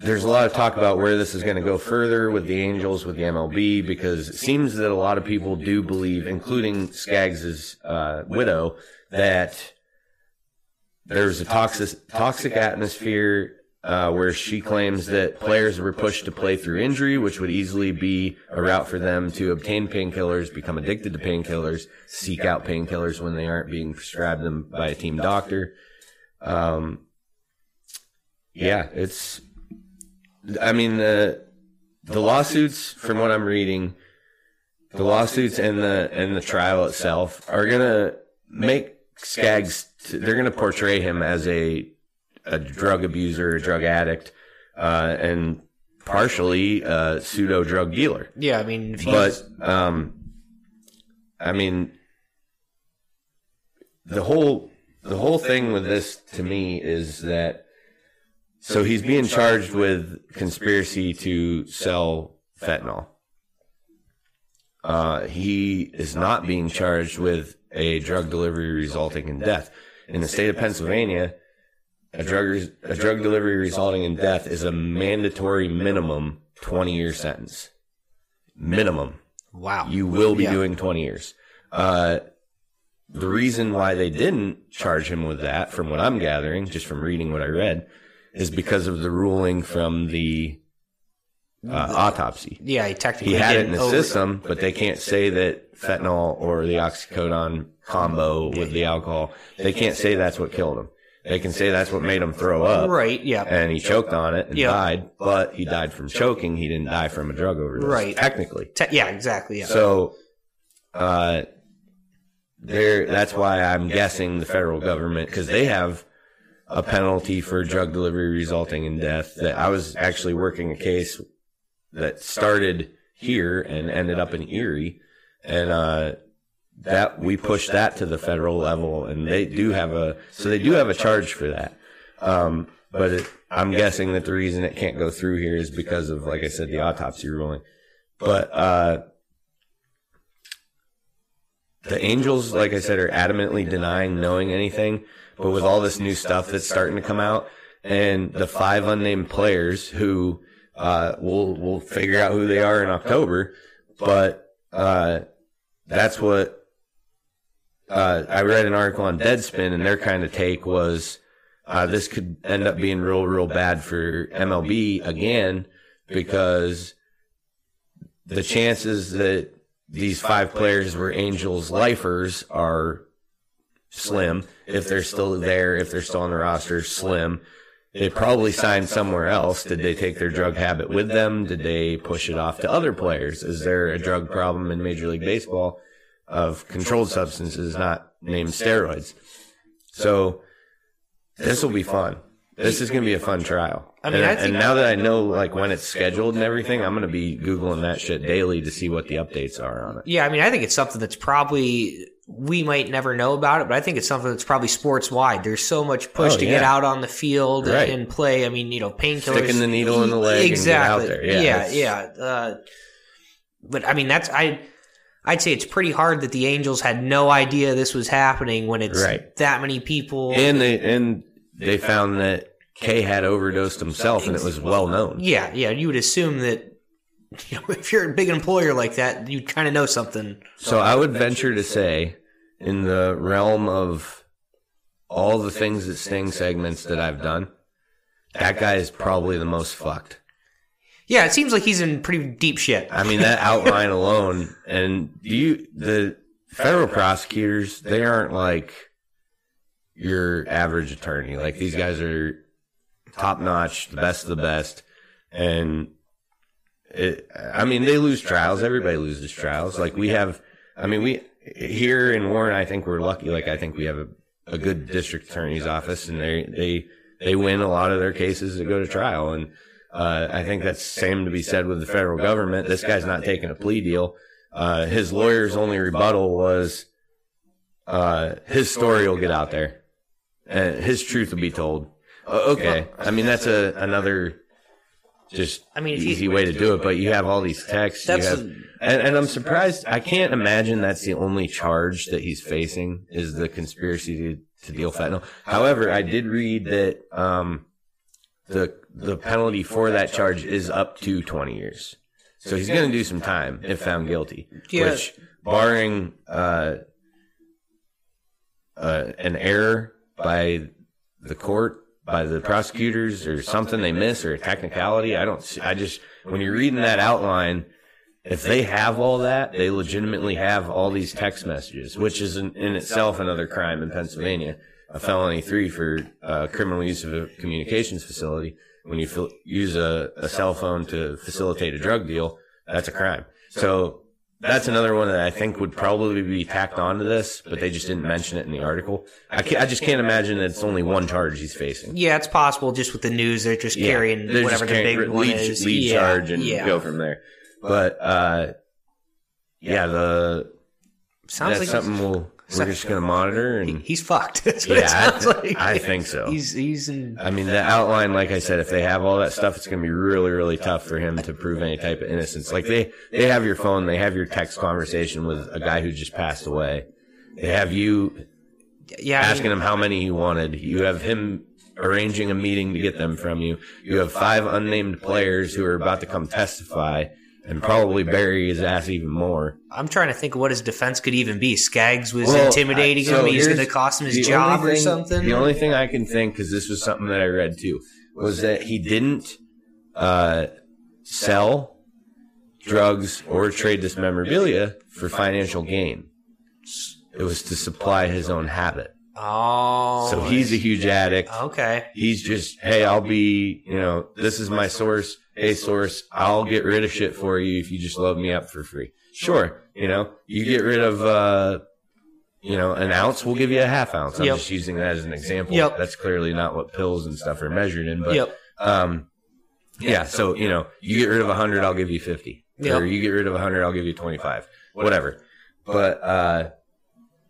there's a lot of talk about where this is going to go further with the Angels, with the MLB, because it seems that a lot of people do believe, including Skaggs' uh, widow, that there's a toxic toxic atmosphere uh, where she claims that players were pushed to play through injury, which would easily be a route for them to obtain painkillers, become addicted to painkillers, seek out painkillers when they aren't being prescribed them by a team doctor. Um, yeah, it's. I mean the the lawsuits, from what I'm reading, the lawsuits and the and the trial itself are gonna make Skaggs. They're gonna portray him as a a drug abuser, a drug addict, uh, and partially a pseudo drug dealer. Yeah, I mean, if But um, I mean, the whole the whole thing with this to me is that so he's being charged with conspiracy to sell fentanyl. Uh, he is not being charged with a drug delivery resulting in death. In the state of Pennsylvania, a drug a drug delivery resulting in death is a mandatory minimum 20 year sentence. Minimum. wow, You will be Yeah. doing 20 years. Uh, the reason why they didn't charge him with that, from what I'm gathering, just from reading what I read, is because of the ruling from the uh, autopsy. yeah, he technically He had it in the system, but they can't say that fentanyl or the oxycodone combo with the alcohol, they can't say that's what killed him. They can say that's what made him throw up. Right? Yeah, And he choked on it and Yeah. died, but he died from choking. He didn't die from a drug overdose. Right. Technically. Te- yeah, exactly. Yeah. So, uh, there. That's why I'm guessing the federal government because they have a penalty for drug delivery resulting in death. That I was actually working a case that started here and ended up in Erie, and uh, that we pushed that to the federal level, and they do have a so they do have a charge for that. Um, but it, I'm guessing that the reason it can't go through here is because of, like I said, the autopsy ruling. But uh, the Angels, like I said, are adamantly denying knowing anything. But with all this new stuff that's starting to come out, and the five unnamed players who uh, we'll we'll figure out who they are in October, but uh, that's what uh, I read an article on Deadspin, and their kind of take was uh, this could end up being real, real bad for MLB again because the chances that these five players were Angels lifers are slim. If they're still there, if they're still on the roster, slim. They probably signed somewhere else. Did they take their drug habit with them? Did they push it off to other players? Is there a drug problem in Major League Baseball? of controlled substances, not named steroids. So this will be fun. This is going to be a fun trial. I mean, and, and now that I know like when it's scheduled and everything, I'm going to be googling that shit daily to see what the updates are on it. Yeah, I mean, I think it's something that's probably we might never know about it, but I think it's something that's probably sports wide. There's so much push Oh, to get out on the field Right. and play. I mean, you know, painkillers, Sticking the needle in the leg exactly. out there. Yeah, yeah, yeah. Uh, but I mean, that's I. I'd say it's pretty hard that the Angels had no idea this was happening when it's Right. that many people. And they and they found that Kay had overdosed himself, and it was well known. yeah, yeah. You would assume that *laughs* you know, if you're a big employer like that, you'd kind of know something. So I would venture to say, in the realm of all the things that Sting segments that I've done, that guy is probably the most fucked. Yeah, it seems like he's in pretty deep shit. I mean, that outline alone, and do you the federal prosecutors? They aren't like your average attorney. Like these guys are top notch, the best of the best, and it. I mean, they lose trials. Everybody loses trials. Like we have. I mean, we here in Warren. I think we're lucky. Like I think we have a, a good district attorney's office, and they they they win a lot of their cases that go to trial, and. Uh, I think that's same to be said with the federal government. This guy's not taking a plea deal. Uh, his lawyer's only rebuttal was, uh, his story will get out there. Uh, his truth will be told. Okay. I mean, that's a, another just I mean, you- easy way to do it, but you have all these texts. That's have, and, and I'm surprised. I can't imagine that's the only charge that he's facing is the conspiracy to, to deal fentanyl. However, I did read that, um, the the penalty for that charge is up to 20 years. So he's going to do some time if found guilty. Which, barring uh, uh, an error by the court, by the prosecutors, or something they miss, or a technicality, I don't. See, I just when you're reading that outline, if they have all that, they legitimately have all these text messages, which is in, in itself another crime in Pennsylvania, a felony three for uh, criminal use of a communications facility. When you fil- use a, a cell phone to facilitate a drug deal, that's a crime. So that's another one that I think would probably be tacked onto this, but they just didn't mention it in the article. I, I just can't imagine that it's only one charge he's facing. Yeah, it's possible just with the news they're just Yeah, carrying they're whatever just the big one lead, is. lead yeah, charge and yeah. go from there. But uh, yeah, the Sounds like something we'll we're just gonna monitor he- and he's fucked. *laughs* Yeah, I thi- like. I think so. He's he's in. I mean, the outline, like I said, if they have all that stuff, it's going to be really, really tough for him to prove any type of innocence. Like they, they have your phone, they have your text conversation with a guy who just passed away. They have you Yeah, I mean, asking him how many he wanted. You have him arranging a meeting to get them from you. You have five unnamed players who are about to come testify and probably bury his ass even more. I'm trying to think of what his defense could even be. Skaggs was Well, intimidating I- so him. He's going to cost him his job only or something. The only thing I can think, because this was something that I read too, was that he didn't uh, sell drugs or trade this memorabilia for financial gain. It was to supply his own habit. oh, So he's a huge addict. okay. He's just, hey, I'll be, you know, this is my source. Hey, source, I'll get rid of shit for you if you just load me up for free. Sure, you know, you get rid of, uh, you know, an ounce, we'll give you a half ounce. I'm Yep. just using that as an example. Yep. That's clearly not what pills and stuff are measured in, but, Yep. um, yeah. So, you know, you get rid of a hundred, I'll give you 50. Yep. Or you get rid of a hundred, I'll give you 25. Whatever. But, uh,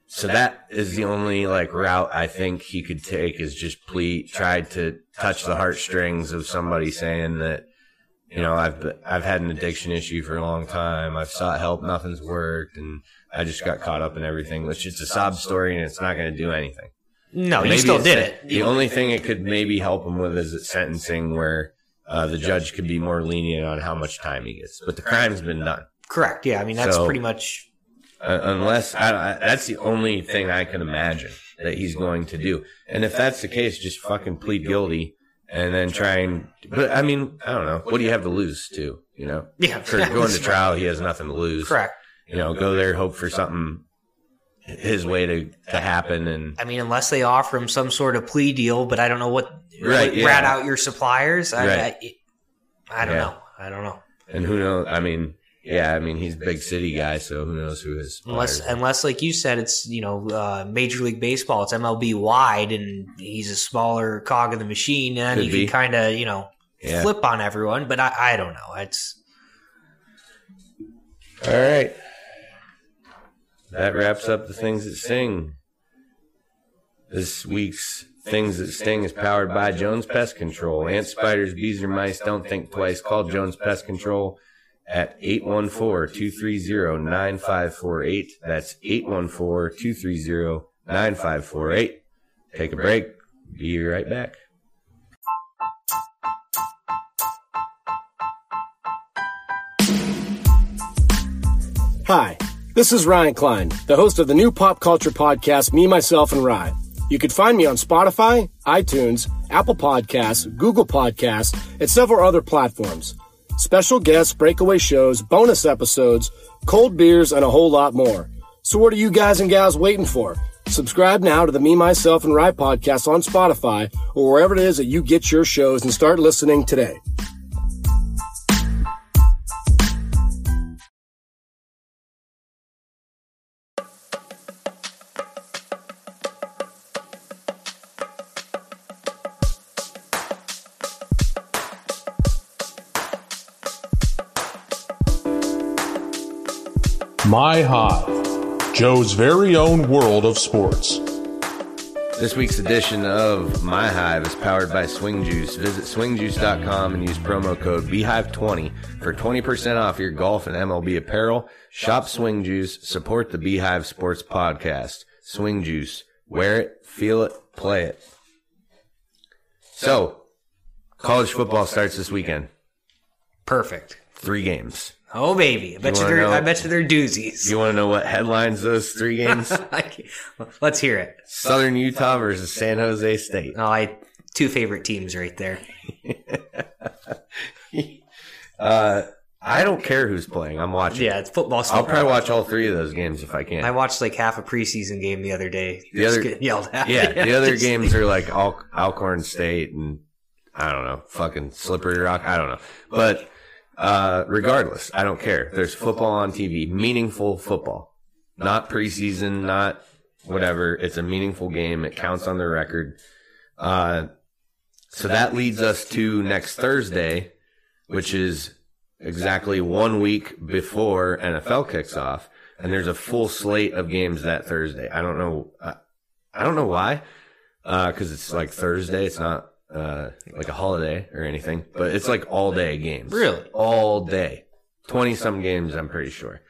so that is the only like route I think he could take is just plea, try to touch the heartstrings of somebody saying that, you know, I've, I've had an addiction issue for a long time. I've sought help. Nothing's worked. And I just got caught up in everything, which is a sob story and it's not going to do anything. No, he Maybe still did it. The only thing it could maybe help him with is its sentencing where, uh, the judge could be more lenient on how much time he gets, but the crime's been done. Correct. Yeah, I mean that's So- pretty much. Uh, unless I, I, that's the only thing I can imagine that he's going to do. And if that's the case, just fucking plead guilty and then try and. But I mean, I don't know. What do you have to lose, too? You know, Yeah, for going to *laughs* trial, he has nothing to lose. Correct. You know, go there, hope for something his way to to happen, and I mean, unless they offer him some sort of plea deal, but I don't know what, Right, yeah. rat out your suppliers. I, Right. I, I don't Yeah. know. I don't know. and who knows? I mean, Yeah, I mean he's a big city guy, so who knows who his Unless, unless, like you said, it's you know uh, Major League Baseball. It's MLB wide, and he's a smaller cog in the machine, and Could you be. can kind of you know Yeah. flip on everyone. But I, I don't know. It's All right. That wraps up the things that sting. This week's Things That Sting is powered by Jones Pest Control. Ants, spiders, bees, or mice, don't think twice. Call Jones Pest Control at 814-230-9548. That's 814-230-9548. Take a break. Be right back. Hi, this is Ryan Klein, the host of the new pop culture podcast, Me, Myself, and Ryan. You can find me on Spotify, iTunes, Apple Podcasts, Google Podcasts, and several other platforms. Special guests, breakaway shows, bonus episodes, cold beers, and a whole lot more. So what are you guys and gals waiting for? Subscribe now to the Me, Myself, and Rye podcast on Spotify or wherever it is that you get your shows and start listening today. My Hive, Joe's very own world of sports. This week's edition of My Hive is powered by Swing Juice. Visit swingjuice.com and use promo code BeeHive20 for 20% off your golf and MLB apparel. Shop Swing Juice. Support the Beehive Sports Podcast. Swing Juice. Wear it, feel it, play it. So, college football starts this weekend. perfect. Three games. Oh baby, I bet you, wanna they're know- I bet you they're doozies. You want to know what headlines those three games? *laughs* Let's hear it. Southern Utah versus San Jose State. Oh, I two favorite teams right there. *laughs* Uh, I don't care who's playing. I'm watching. Yeah, it's football. I'll probably watch all three of those games if I can. I watched like half a preseason game the other day. The Just other- getting yelled at. Yeah, *laughs* the other games are like Al- Alcorn State and I don't know, fucking Slippery Rock. I don't know, but uh, regardless, I don't care. There's football on TV, meaningful football, not preseason, not whatever. It's a meaningful game. It counts on the record. Uh, so that leads us to next Thursday, which is exactly one week before NFL kicks off, and there's a full slate of games that Thursday. I don't know. I, I don't know why, because it's like Thursday. It's not uh, like a holiday or anything, but it's like all day games. Really? all day, twenty some games. I'm pretty sure.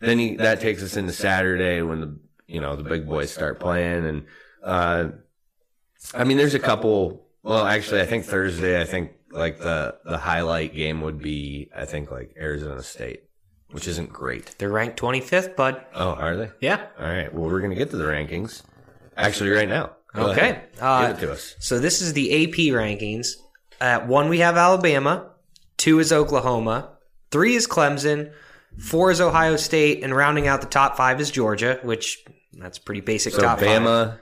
Then you, that takes us into Saturday when the you know the big boys start playing, and uh, I mean there's a couple. Well, actually, I think Thursday. I think like the the highlight game would be I think like Arizona State, which isn't great. They're ranked 25th, bud. Oh, are they? Yeah. All right. Well, we're gonna get to the rankings. Actually, right now. Okay. Uh, Give it to us. So this is the AP rankings. At one, we have Alabama. Two is Oklahoma. Three is Clemson. Four is Ohio State, and rounding out the top five is Georgia, which that's pretty basic. So top five. Bama,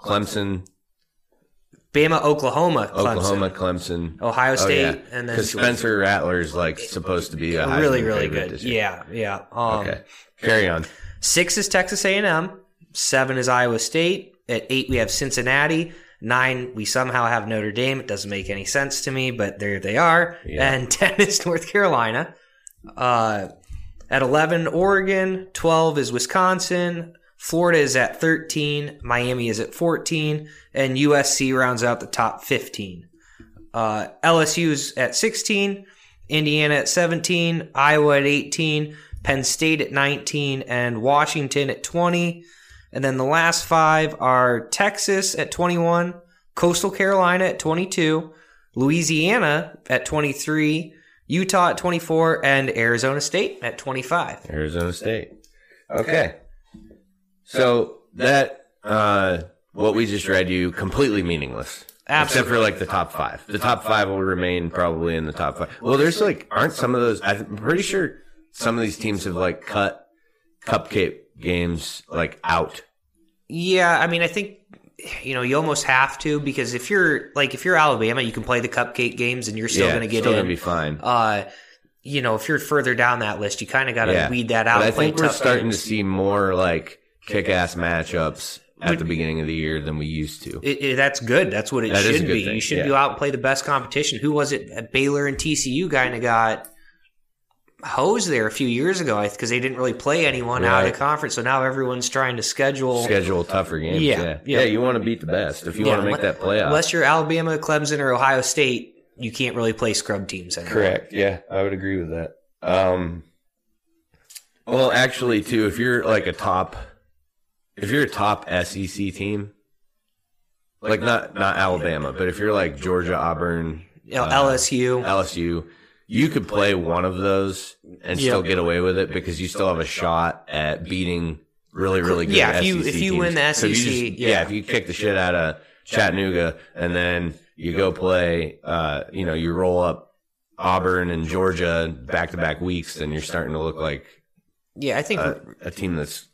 Clemson, Bama, Oklahoma, Clemson, Oklahoma, Clemson, Ohio Oh, State, yeah. and then. Spencer Rattler's like supposed to be a really, really good. Yeah, yeah. Um, Okay. Carry on. Six is Texas A&M. Seven is Iowa State. At eight, we have Cincinnati. Nine, we somehow have Notre Dame. It doesn't make any sense to me, but there they are. Yeah. And *laughs* 10 is North Carolina. Uh, at 11, Oregon. 12 is Wisconsin. Florida is at 13. Miami is at 14. And USC rounds out the top 15. Uh, LSU's at 16. Indiana at 17. Iowa at 18. Penn State at 19. And Washington at 20. And then the last five are Texas at 21, Coastal Carolina at 22, Louisiana at 23, Utah at 24, and Arizona State at 25. Arizona State. Okay. So that uh what we just read you completely meaningless. Except for like the top five. The top five will remain probably in the top five. Well, there's like aren't some of those I'm pretty sure some of these teams have like cut cupcake games like out. Yeah, I mean, I think you know you almost have to because if you're like if you're Alabama, you can play the cupcake games and you're still yeah, going to get still in. gonna be fine. uh, you know, if you're further down that list, you kind of got to Yeah. weed that out. But I think we're starting games. to see more like kick-ass matchups at the beginning of the year than we used to. It, it- that's good. That's what it That should be. thing, You should yeah. go out and play the best competition. Who was it? Baylor and TCU kind of got hosed there a few years ago because they didn't really play anyone out of the conference. So now everyone's trying to schedule. Schedule tougher games. Yeah, Yeah, yeah. yeah. you want to beat the best if you Yeah, want to make that playoff. Unless you're Alabama, Clemson, or Ohio State, you can't really play scrub teams anymore. Correct. Yeah, I would agree with that. Um, well, actually, too, if you're like a top, if you're a top SEC team, like not not Alabama, but if you're like Georgia, Auburn, uh, LSU. LSU, you could play one of those and still get away with it because you still have a shot at beating really, really good. Yeah, if you- SEC if you teams. win the So if you SEC, just- yeah. if you kick the shit out of Chattanooga and then you go play, uh, you know, you roll up Auburn and Georgia back to back weeks, then you're starting to look like yeah, I think a, a team that's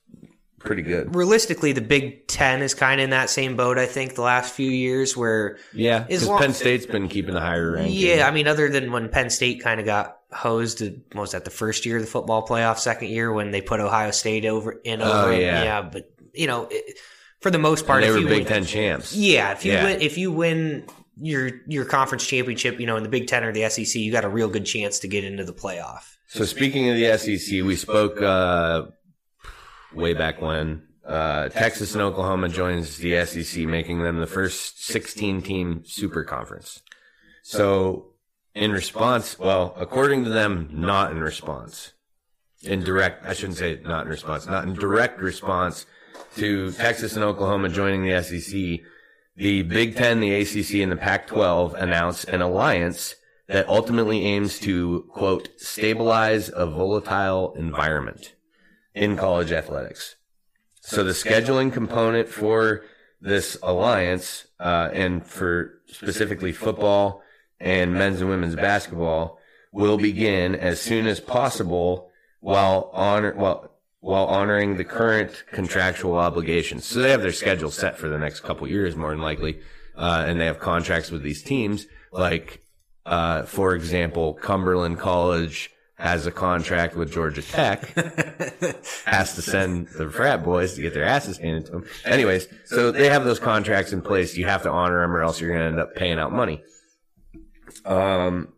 pretty good. realistically, the Big Ten is kind of in that same boat. I think the last few years where Yeah, because long- Penn State's been keeping the higher ranking. Yeah, I mean, other than when Penn State kind of got hosed, was that the first year of the football playoff, second year when they put Ohio State over in over. Oh, over? 'em? yeah. but you know, it, for the most And part, they if were you Big win, Ten champs. yeah, if you Yeah. win, if you win your your conference championship, you know, in the Big Ten or the SEC, you got a real good chance to get into the playoff. So speaking of the SEC, we spoke uh, way back when uh, Texas and Oklahoma joins the SEC, making them the first 16-team super conference. So in response, well, according to them, not in response. In direct, I shouldn't say not in response, not in direct response to Texas and Oklahoma joining the SEC, the Big Ten, the ACC, and the Pac-12 announced an alliance that ultimately aims to, quote, stabilize a volatile environment in college athletics. So the scheduling component for this alliance, uh, and for specifically football and men's and women's basketball will begin as soon as possible while honor, while, while honoring the current contractual obligations. So they have their schedule set for the next couple years, more than likely. Uh, and they have contracts with these teams. Like, uh, for example, Cumberland College has a contract with Georgia Tech, *laughs* has to send the frat boys to get their asses handed to them. Anyways, so they have those contracts in place. You have to honor them or else you're going to end up paying out money. Um,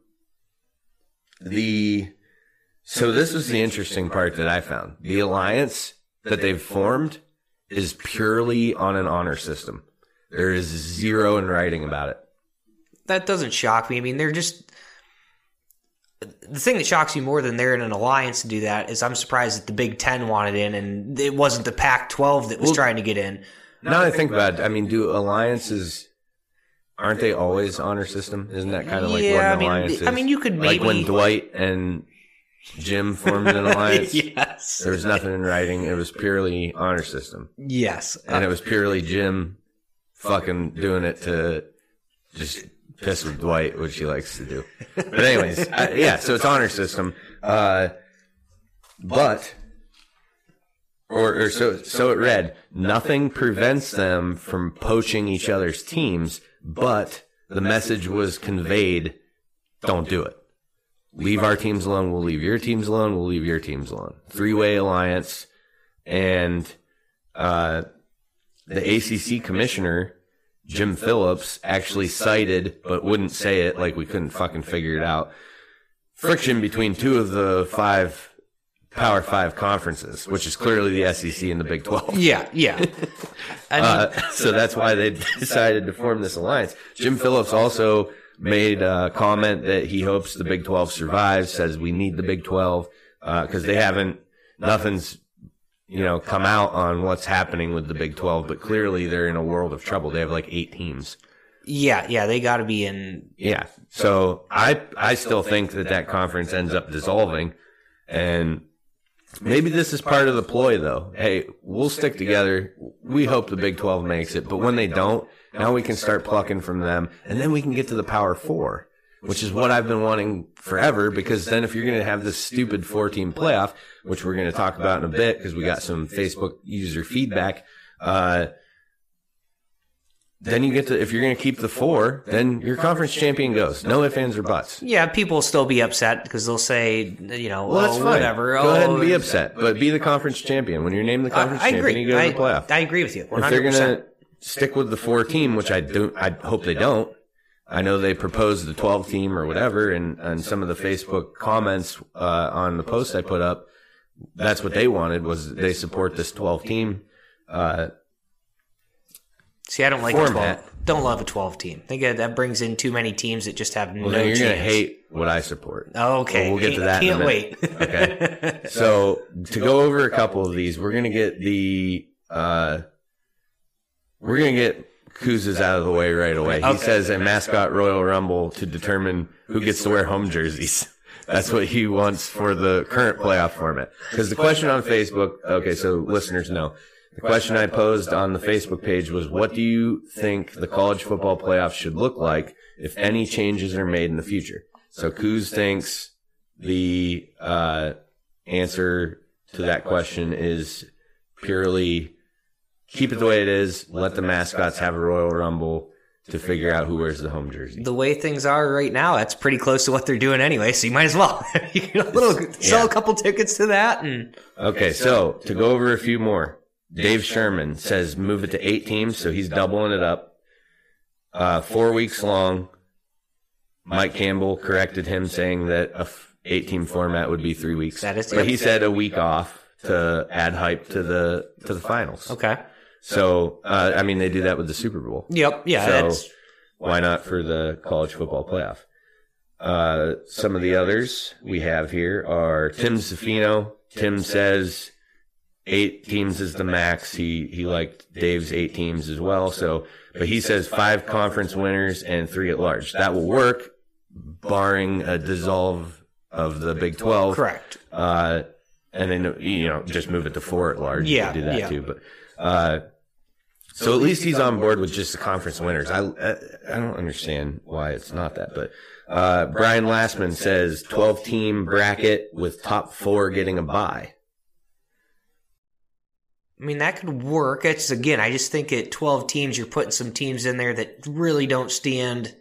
the, so this was the interesting part that I found. The alliance that they've formed is purely on an honor system. There is zero in writing about it. That doesn't shock me. I mean, they're just the thing that shocks me more than they're in an alliance to do that is I'm surprised that the Big Ten wanted in and it wasn't the Pac-12 that was Well- trying to get in. Now that I think about it, I mean, do alliances aren't they always honor system? Isn't that kind of like Yeah, what I an mean, alliance is? I mean, you could like when Dwight and Jim formed an *laughs* alliance. yes. There was nothing in writing. It was purely honor system, Yes. and it was purely Jim fucking doing it to just piss with Dwight, which he likes to do. But anyways, I, *laughs* yeah. So it's honor system, uh, but or, or so so it read. Nothing prevents them from poaching each other's teams, but the message was conveyed: don't do it. Leave our teams alone. We'll leave your teams alone. We'll leave your teams alone. Three way alliance, and uh, the ACC commissioner Jim Phillips actually cited, but wouldn't say it like we couldn't fucking figure it out. Friction between two of the five Power Five conferences, which is clearly the SEC and the Big 12. Yeah, yeah. I *laughs* mean, Uh, so that's why they decided to form this alliance. Jim Phillips also made a comment that he hopes the Big 12 survives, says we need the Big 12, uh, cause they haven't, nothing's, you know, come out on what's happening with the Big 12, but clearly they're in a world of trouble. They have like eight teams. yeah, yeah, they got to be in. Yeah. So I, I still think that that conference ends up dissolving and maybe this is part of the ploy though. Hey, we'll stick together. We hope the Big 12 makes it, but when they don't, now we can start plucking from them and then we can get to the power four, which is what I've been wanting forever because then if you're going to have this stupid four team playoff, which we're going to talk about in a bit because we got some Facebook user feedback, uh, then you get to if you're going to keep the four, then your conference champion goes. No ifs, ands, or buts. Yeah, people will still be upset because they'll say, you know, Well, that's oh, fine. whatever. Go ahead and oh, be upset, but be the conference champion. When you're named the conference I champion, agree. you go to I, the playoff. I agree with you. 100%. if they're going to stick with the four team, which I don't, I hope they don't. I know they proposed the 12 team or whatever, and, and some of the Facebook comments uh, on the post I put up, that's what they wanted was they support this 12 team. Uh, See, I don't like format. a 12. Don't love a 12 team. I think that brings in too many teams that just have no well, then you're going to hate what I support. Okay. Well, get to that in a Can't minute. wait. Okay. *laughs* So to go over a couple of these, we're gonna get the uh, we're gonna get Kuz's out of the way right away. He Okay. says a mascot Royal Rumble to determine who gets to wear home jerseys. *laughs* That's what he wants for the current playoff format. Because the question on Facebook, okay, so listeners know. The question I posed on the Facebook page was, what do you think the college football playoff should look like if any changes are made in the future? So Kuz thinks the uh, answer to that question is purely keep it the way it is. Let the mascots have a Royal Rumble to figure out who wears the home jersey. the way things are right now, that's pretty close to what they're doing anyway. So you might as well *laughs* you can a little sell Yeah. a couple tickets to that, and Okay, so to go over a few more, Dave Sherman says move it to eight teams, so he's doubling it up. Uh, four weeks long. Mike Campbell corrected him, saying that a f- eight-team format would be three weeks. That is- but he said a week off to add hype to the to the finals. okay. So uh, I mean, they do that with the Super Bowl. Yep. Yeah. So- that's Why not for the college football playoff? Uh, some of the others we have here are Tim Zafino. Tim says eight teams is the max. He he liked Dave's eight teams as well. So, but he says five conference winners and three at large. That will work, barring a dissolve of the Big Twelve. correct. Uh, and then you know just move it to four at large. Yeah, do that yeah. too. But uh, so at least he's on board with just the conference winners. I I, I don't understand why it's not that, but. Uh, Brian Lastman says 12 team bracket with top four getting a bye. I mean, that could work. It's again, I just think at 12 teams, you're putting some teams in there that really don't stand.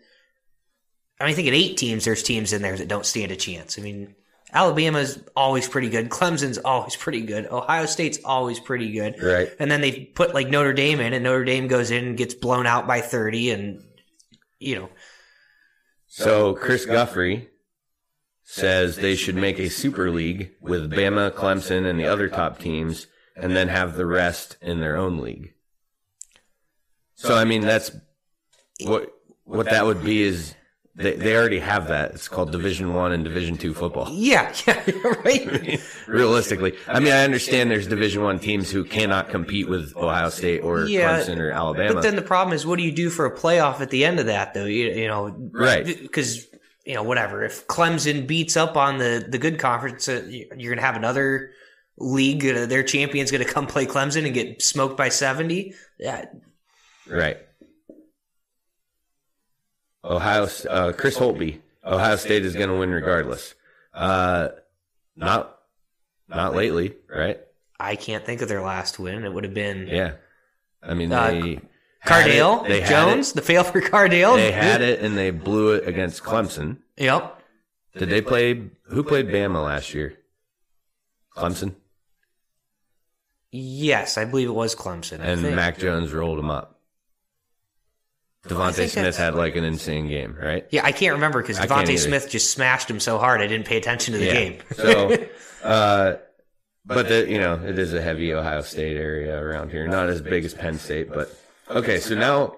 I mean, I think at eight teams, there's teams in there that don't stand a chance. I mean, Alabama's always pretty good. Clemson's always pretty good. Ohio State's always pretty good. Right. And then they put like Notre Dame in, and Notre Dame goes in and gets blown out by 30, and, you know, So Chris Guffrey says they should make a super league with Bama, Clemson, and the other top teams, and then have the rest in their own league. So I mean, that's what what that would be is they they already have that. It's called Division One and Division Two football. *laughs* yeah, yeah, *laughs* right. *laughs* Realistically, I mean, I understand there's Division One teams who cannot compete with Ohio State or Yeah, Clemson or Alabama. But then the problem is, what do you do for a playoff at the end of that, though? You, you know, Right. Because you know, whatever. If Clemson beats up on the the good conference, uh, you're going to have another league. Uh, their champion's going to come play Clemson and get smoked by seventy. Yeah, Right. Ohio, uh, Chris Holtby. Ohio State is going to win regardless. Uh, not, not lately, right? I can't think of their last win. It would have been Yeah. I mean, Uh, they Cardale it- they Jones. The fail for Cardale. They had it and they blew it against Clemson. Yep. Did they play? Who played Bama last year? Clemson Yes, I believe it was Clemson. I and think. Mac Jones rolled them up. DeVonta think Smith had like an insane game, right? Yeah, I can't remember because I can't DeVonta either. Smith just smashed him so hard I didn't pay attention to the game. so, *laughs* uh, but the, you know, it is a heavy Ohio State area around here. Not as big as Penn State, but okay. So now,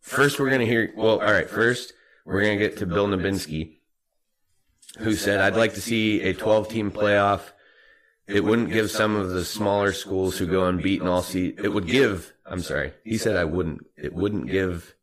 first we're gonna hear. Well, all right. First, we're gonna get to Bill Nabinski, who said, "I'd like to see a 12-team playoff. It wouldn't give some of the smaller schools who go unbeaten all season. It would give. I'm sorry. He said I wouldn't. It wouldn't give."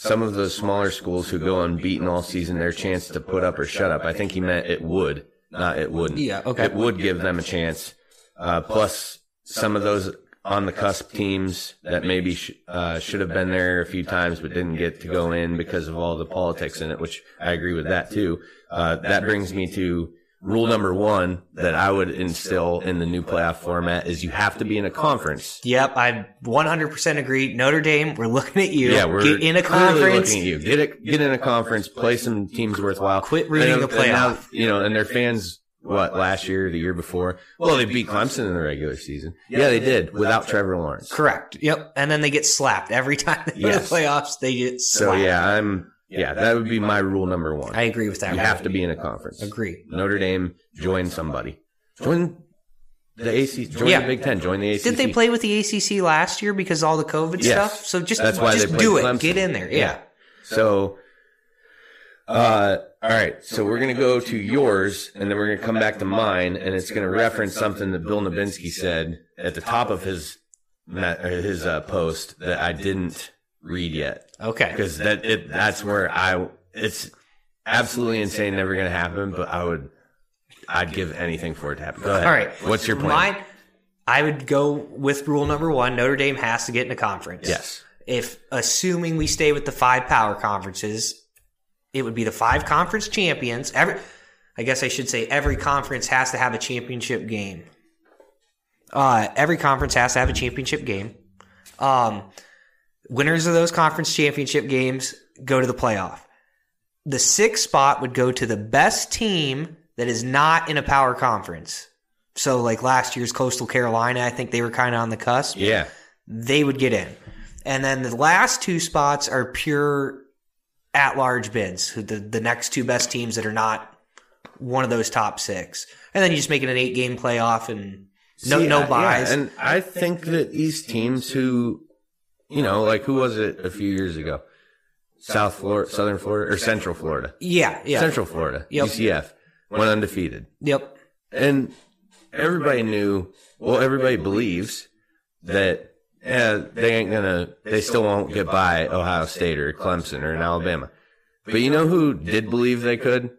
Some of the smaller schools who go unbeaten all season their chance to put up or shut up. I think he meant it would, not it wouldn't. Yeah, okay. It would give them a chance. Uh, plus, some of those on the cusp teams that maybe sh- uh, should have been there a few times but didn't get to go in because of all the politics in it, which I agree with that too. Uh, that brings me to rule number one that I would instill in the new playoff format is you have to be in a conference. Yep, I 100% agree. Notre Dame, we're looking at you. Yeah, we're get in a clearly conference. looking at you. Get it, get in a conference, play some teams worthwhile. Quit rooting And- the and now, playoff. you know, and their fans. What last year, the year before? Well, they beat Clemson in the regular season. Yeah, they did without Trevor Lawrence. Correct. Yep. And then they get slapped every time they go Yes. to the playoffs. They get slapped. So yeah, I'm yeah, that would be my rule number one. I agree with that. you have to be in a conference. agree. Notre Dame, join somebody. Join the AC. Join Yeah. the Big Ten. Join the ACC. Did they play with the ACC last year because of all the COVID Yes. stuff? So just That's why just they do it. Clemson. Get in there. Yeah. So, uh, all right. So we're gonna go to yours, and then we're gonna come back to mine, and it's gonna reference something that Bill Nabinski said at the top of his his uh, post that I didn't read yet Okay. because that it that's where I it's absolutely insane, never gonna happen, but I would. I'd give anything for it to happen. Go ahead. All right. What's your plan? Mine, I would go with rule number one. Notre Dame has to get in a conference. Yes. If assuming we stay with the five power conferences, it would be the five conference champions. Every, I guess I should say every conference has to have a championship game. Uh, every conference has to have a championship game. Um, winners of those conference championship games go to the playoff. The sixth spot would go to the best team that is not in a power conference. So, like last year's Coastal Carolina, I think they were kind of on the cusp Yeah. they would get in. And then the last two spots are pure at large bids, the, the next two best teams that are not one of those top six. And then you just make it an eight game playoff and no, See, no I- yeah, buys. and I think that these teams who, you know, like who was it a few years ago? South Florida, Southern Florida, or Central Florida? yeah, yeah. Central Florida, Yep. UCF, went undefeated. Yep. And everybody knew, well, everybody believes that eh, they ain't gonna, they still won't get by Ohio State or Clemson or in Alabama. But you know who did believe they could?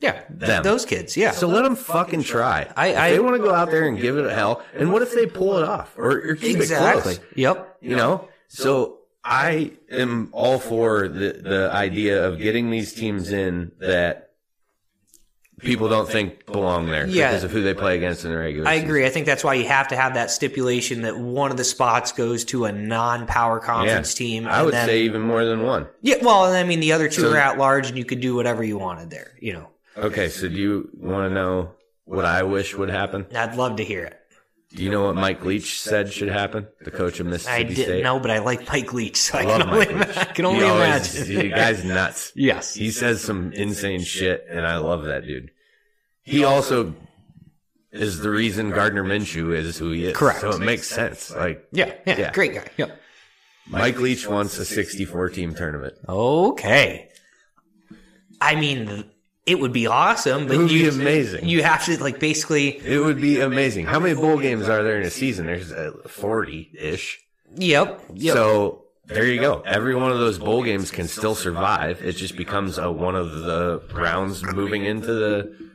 Yeah. Them. Those kids. Yeah. So let them fucking try. I- If they want to go out there and give it a hell. And what if they pull it off or, or keep exactly. it close? Yep. You know? So I am all for the, the idea of getting these teams in that people don't think belong there Yeah. because of who they play against in the regular I season. agree. I think that's why you have to have that stipulation that one of the spots goes to a non power Yeah. conference team. I would then- say even more than one. Yeah, well, I mean, the other two So- are at large and you could do whatever you wanted there, you know. Okay, so do you want to know what I wish would happen? I'd love to hear it. Do you know what Mike Leach said should happen? The coach of Mississippi I didn't State. know, but I like Mike Leach, so I, I love can only, Mike Leach. I can only He always- imagine. The guy's nuts. yes. He says some insane shit, and I love that dude. He also is the reason Gardner Minshew is who he is. Correct. So it makes sense. Like Yeah, yeah, Yeah. great guy. Yeah. Mike Leach wants a 64 team tournament. Okay. I mean, it would be awesome, but It would be amazing. you have to like basically, It would be amazing. How many bowl games are there in a season? There's uh, 40 ish. yep, yep. So there you go. Every one of those bowl games can still survive. It just becomes a, one of the rounds moving into the.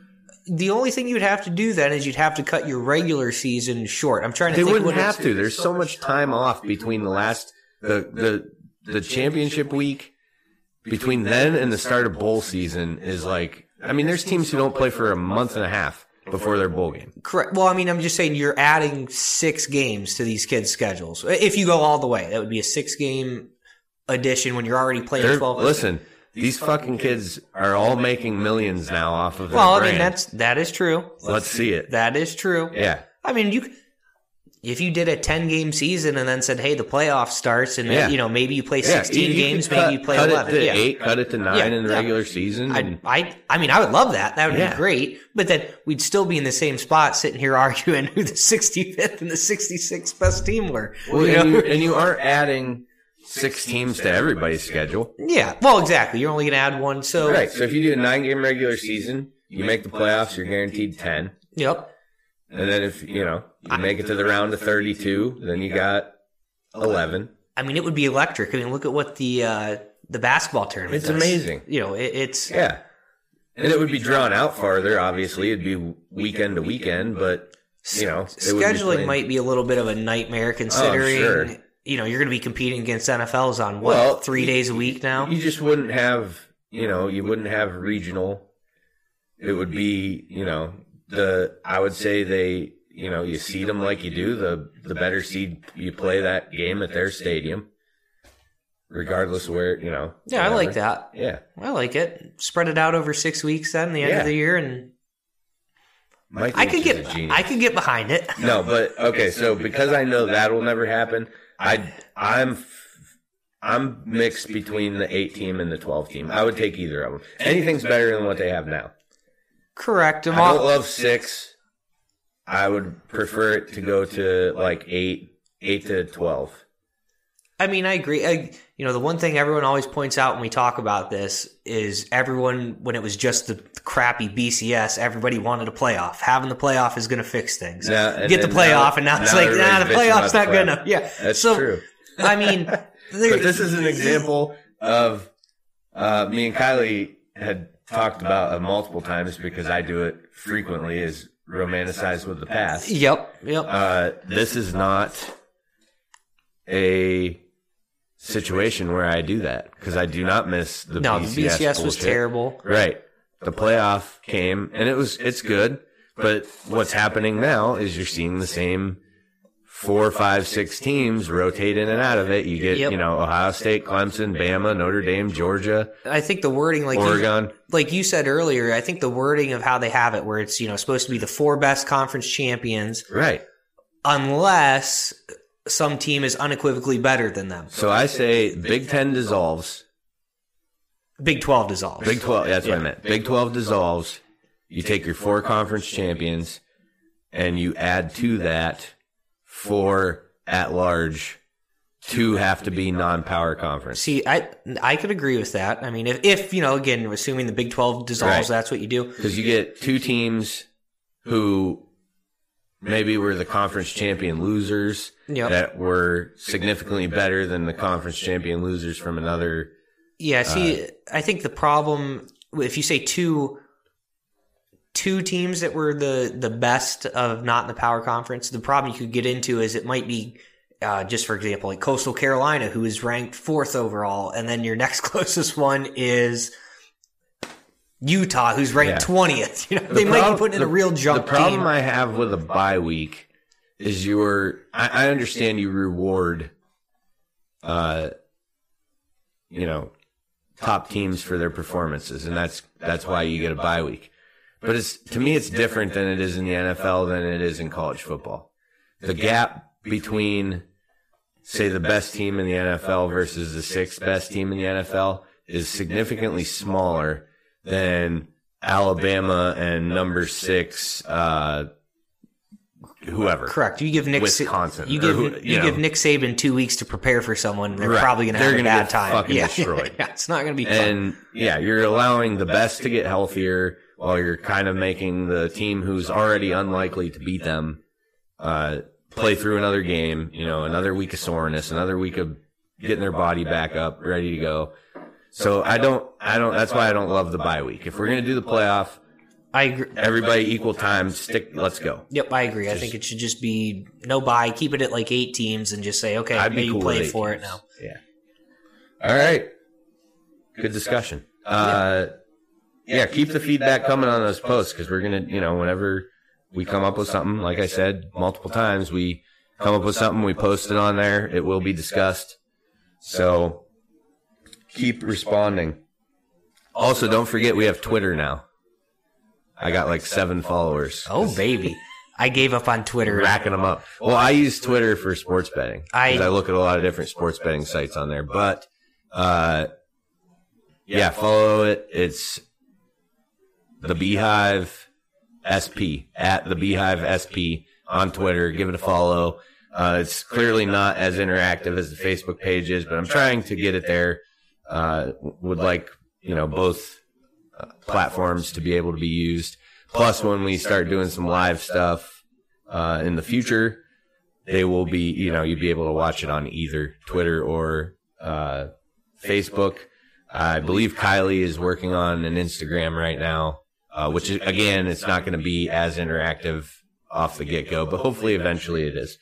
the only thing you'd have to do then is you'd have to cut your regular season short. I'm trying to They wouldn't have to. There's so much time off between the last the the the championship week between then and the start of bowl season is like I mean there's teams who don't play for a month and a half before their bowl game. Correct. Well, I mean, I'm just saying you're adding six games to these kids' schedules. If you go all the way, that would be a six game addition when you're already playing They're, 12. listen, these fucking kids are all making millions now off of their well, I brand. mean, that's, that is true. Let's see it. That is true. Yeah. I mean, you, if you did a 10 game season and then said, hey, the playoff starts and, Yeah. you know, maybe you play Yeah, 16 you- you games, maybe cut- you play cut 11. it to yeah. eight, cut it to nine Yeah, in the yeah. regular season. I, I, I mean, I would love that. That would Yeah. be great. But then we'd still be in the same spot, sitting here *laughs* arguing who the 65th and the 66th best team were. well, You and, you, and you aren't adding six teams to everybody's schedule. Yeah. Well, exactly. You're only going to add one. So, Right. So if you do a nine game regular season, you make the playoffs, you're guaranteed 10. yep. And then if, you know, you make it to the round of 32, then you got 11. I mean, it would be electric. I mean, look at what the, uh, the basketball tournament It's does. amazing. You know, it, it's, Yeah. And it would be drawn out farther, obviously. It'd be weekend to weekend, but, you know, it would be scheduling might be a little bit of a nightmare considering, sure. you know, you're going to be competing against NFLs on what, Well, three days a week now? You just wouldn't have, you know, you wouldn't have regional it would be, you know, the I would say they, you know, you seed them like you do. The the better seed you play that game at their stadium, regardless of where you know. Yeah, I like that. Yeah, I like it. Spread it out over six weeks. Then the end Yeah. of the year, and Mike I could get. I could get behind it. No, but okay. So because I know that will never happen, I I'm I'm mixed between the eight team and the twelve team. I would take either of them. Anything's better than what they have now. Correct. I'm I don't love six. I would prefer it to go to like eight, eight to twelve. I mean, I agree. I, you know, the one thing everyone always points out when we talk about this is everyone, when it was just the crappy BCS, everybody wanted a playoff. Having the playoff is going to fix things. Now- Get the playoff, now- and now it's now like, nah, the playoff's not good enough. Yeah, That's so, true. I mean, *laughs* But this is an example of uh, me and Kylie had talked about multiple times because I do it frequently. Is romanticized with the past. yep, yep. Uh, this is not a situation where I do that because I do not miss the no, BCS, the BCS was terrible. Right. The playoff came and it was it's good, but what's happening now is you're seeing the same four, five, six teams rotate in and out of it. You get, Yep. you know, Ohio State, Clemson, Bama, Notre Dame, Georgia, I think the wording, like you, Oregon. like you said earlier, I think the wording of how they have it, where it's you know supposed to be the four best conference champions, Right. unless some team is unequivocally better than them. So I say Big Ten dissolves. Big Twelve dissolves. Big 12, that's what I meant. Big 12 dissolves. You take your four conference champions and you add to that four at large. Two have to be non power conference. See, I I could agree with that. I mean, if, if you know, again, assuming the Big Twelve dissolves, Right. that's what you do. Because you get two teams who maybe were the conference champion losers Yep. that were significantly better than the conference champion losers from another. Yeah. See, uh, I think the problem if you say two two teams that were the the best of not in the power conference, the problem you could get into is it might be. Uh, just for example, like Coastal Carolina, who is ranked fourth overall, and then your *laughs* next closest one is Utah, who's ranked Yeah. twentieth. *laughs* You know, they might be prob- putting in a real jump. The problem game. I have with a bye week is you're. I, I understand you reward, uh, you know, top teams for their performances, and that's that's why you get a bye week. But it's to me, it's different than it is in the NFL than it is in college football. The gap between, say, the best team in the NFL versus the sixth best team in the NFL is significantly smaller than Alabama and number six, uh, whoever. Correct. You give Nick Wisconsin, You give who- you, you know. give Nick Saban two weeks to prepare for someone. They're Right. probably going to have a gonna bad get time. fucking yeah. destroyed. *laughs* yeah, it's not going to be fun. And yeah, you're allowing the best to get healthier while you're kind of making the team who's already unlikely to beat them uh, play through another game. You know, another week of soreness, another week of getting their body back up, ready to go. So I don't, I don't. That's why I don't love the bye week. If we're gonna do the playoff, I agree. everybody equal time. Stick. Let's go. Yep, I agree. I think it should just be no buy. Keep it at like eight teams and just say, okay, I'd be maybe cool play with eight for it teams. now. Yeah. All right. Good discussion. Uh, yeah, keep the feedback coming on those posts because we're gonna, you know, whenever we come up with something, like I said multiple times, we come up with something, we post it on there. It will be discussed. So keep responding. Also, don't forget we have Twitter now. I got like seven followers. Oh baby, I gave up on Twitter. *laughs* racking them up. Well, I use Twitter for sports betting. I- I look at a lot of different sports betting sites on there. But uh, yeah, follow it. It's the Beehive SP at the Beehive SP on Twitter. Give it a follow. Uh, it's clearly not as interactive as the Facebook page is, but I'm trying to get it there. Uh, would like you know both platforms to be able to be used. Plus, when we start doing some live stuff uh, in the future, they will be you know you'd be able to watch it on either Twitter or uh, Facebook. I believe Kylie is working on an Instagram right now, uh, which is, again, it's not going to be as interactive off the get go, but hopefully eventually it is.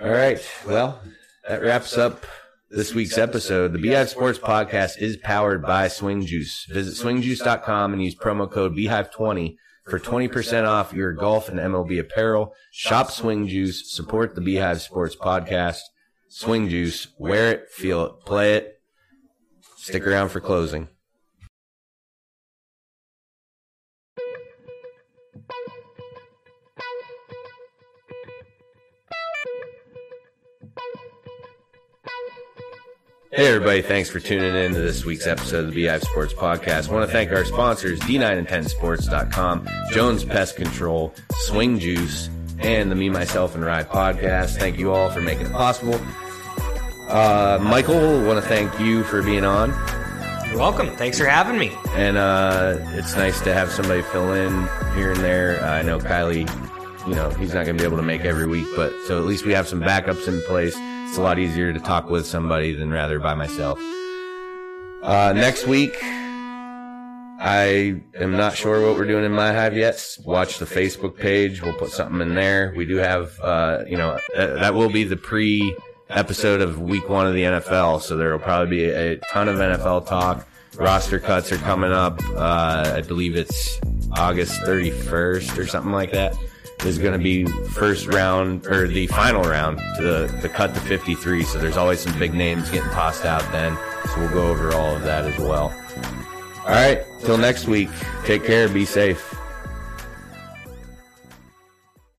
All right. Well, that wraps up this week's episode. The Beehive Sports Podcast is powered by Swing Juice. Visit swingjuice.com and use promo code Beehive20 for 20% off your golf and MLB apparel. Shop Swing Juice. Support the Beehive Sports Podcast. Swing Juice. Wear it, feel it, play it. Stick around for closing. Hey everybody, thanks for tuning in to this week's episode of the Beehive Sports Podcast. I want to thank our sponsors, D9 and 10sports.com, Jones Pest Control, Swing Juice, and the Me, Myself, and Ride podcast. Thank you all for making it possible. Uh, Michael, want to thank you for being on. You're welcome. Thanks for having me. And uh, it's nice to have somebody fill in here and there. Uh, I know Kylie, you know, he's not going to be able to make every week, but so at least we have some backups in place. It's a lot easier to talk with somebody than rather by myself. Uh, next week, I am not sure what we're doing in my hive yet. Watch the Facebook page. We'll put something in there. We do have, uh, you know, that, that will be the pre episode of week one of the NFL. So there will probably be a, a ton of NFL talk. Roster cuts are coming up. Uh, I believe it's August 31st or something like that. There's going to be first round or the final round to the, the cut to 53. So there's always some big names getting tossed out then. So we'll go over all of that as well. All right. Till next week. Take care. Be safe.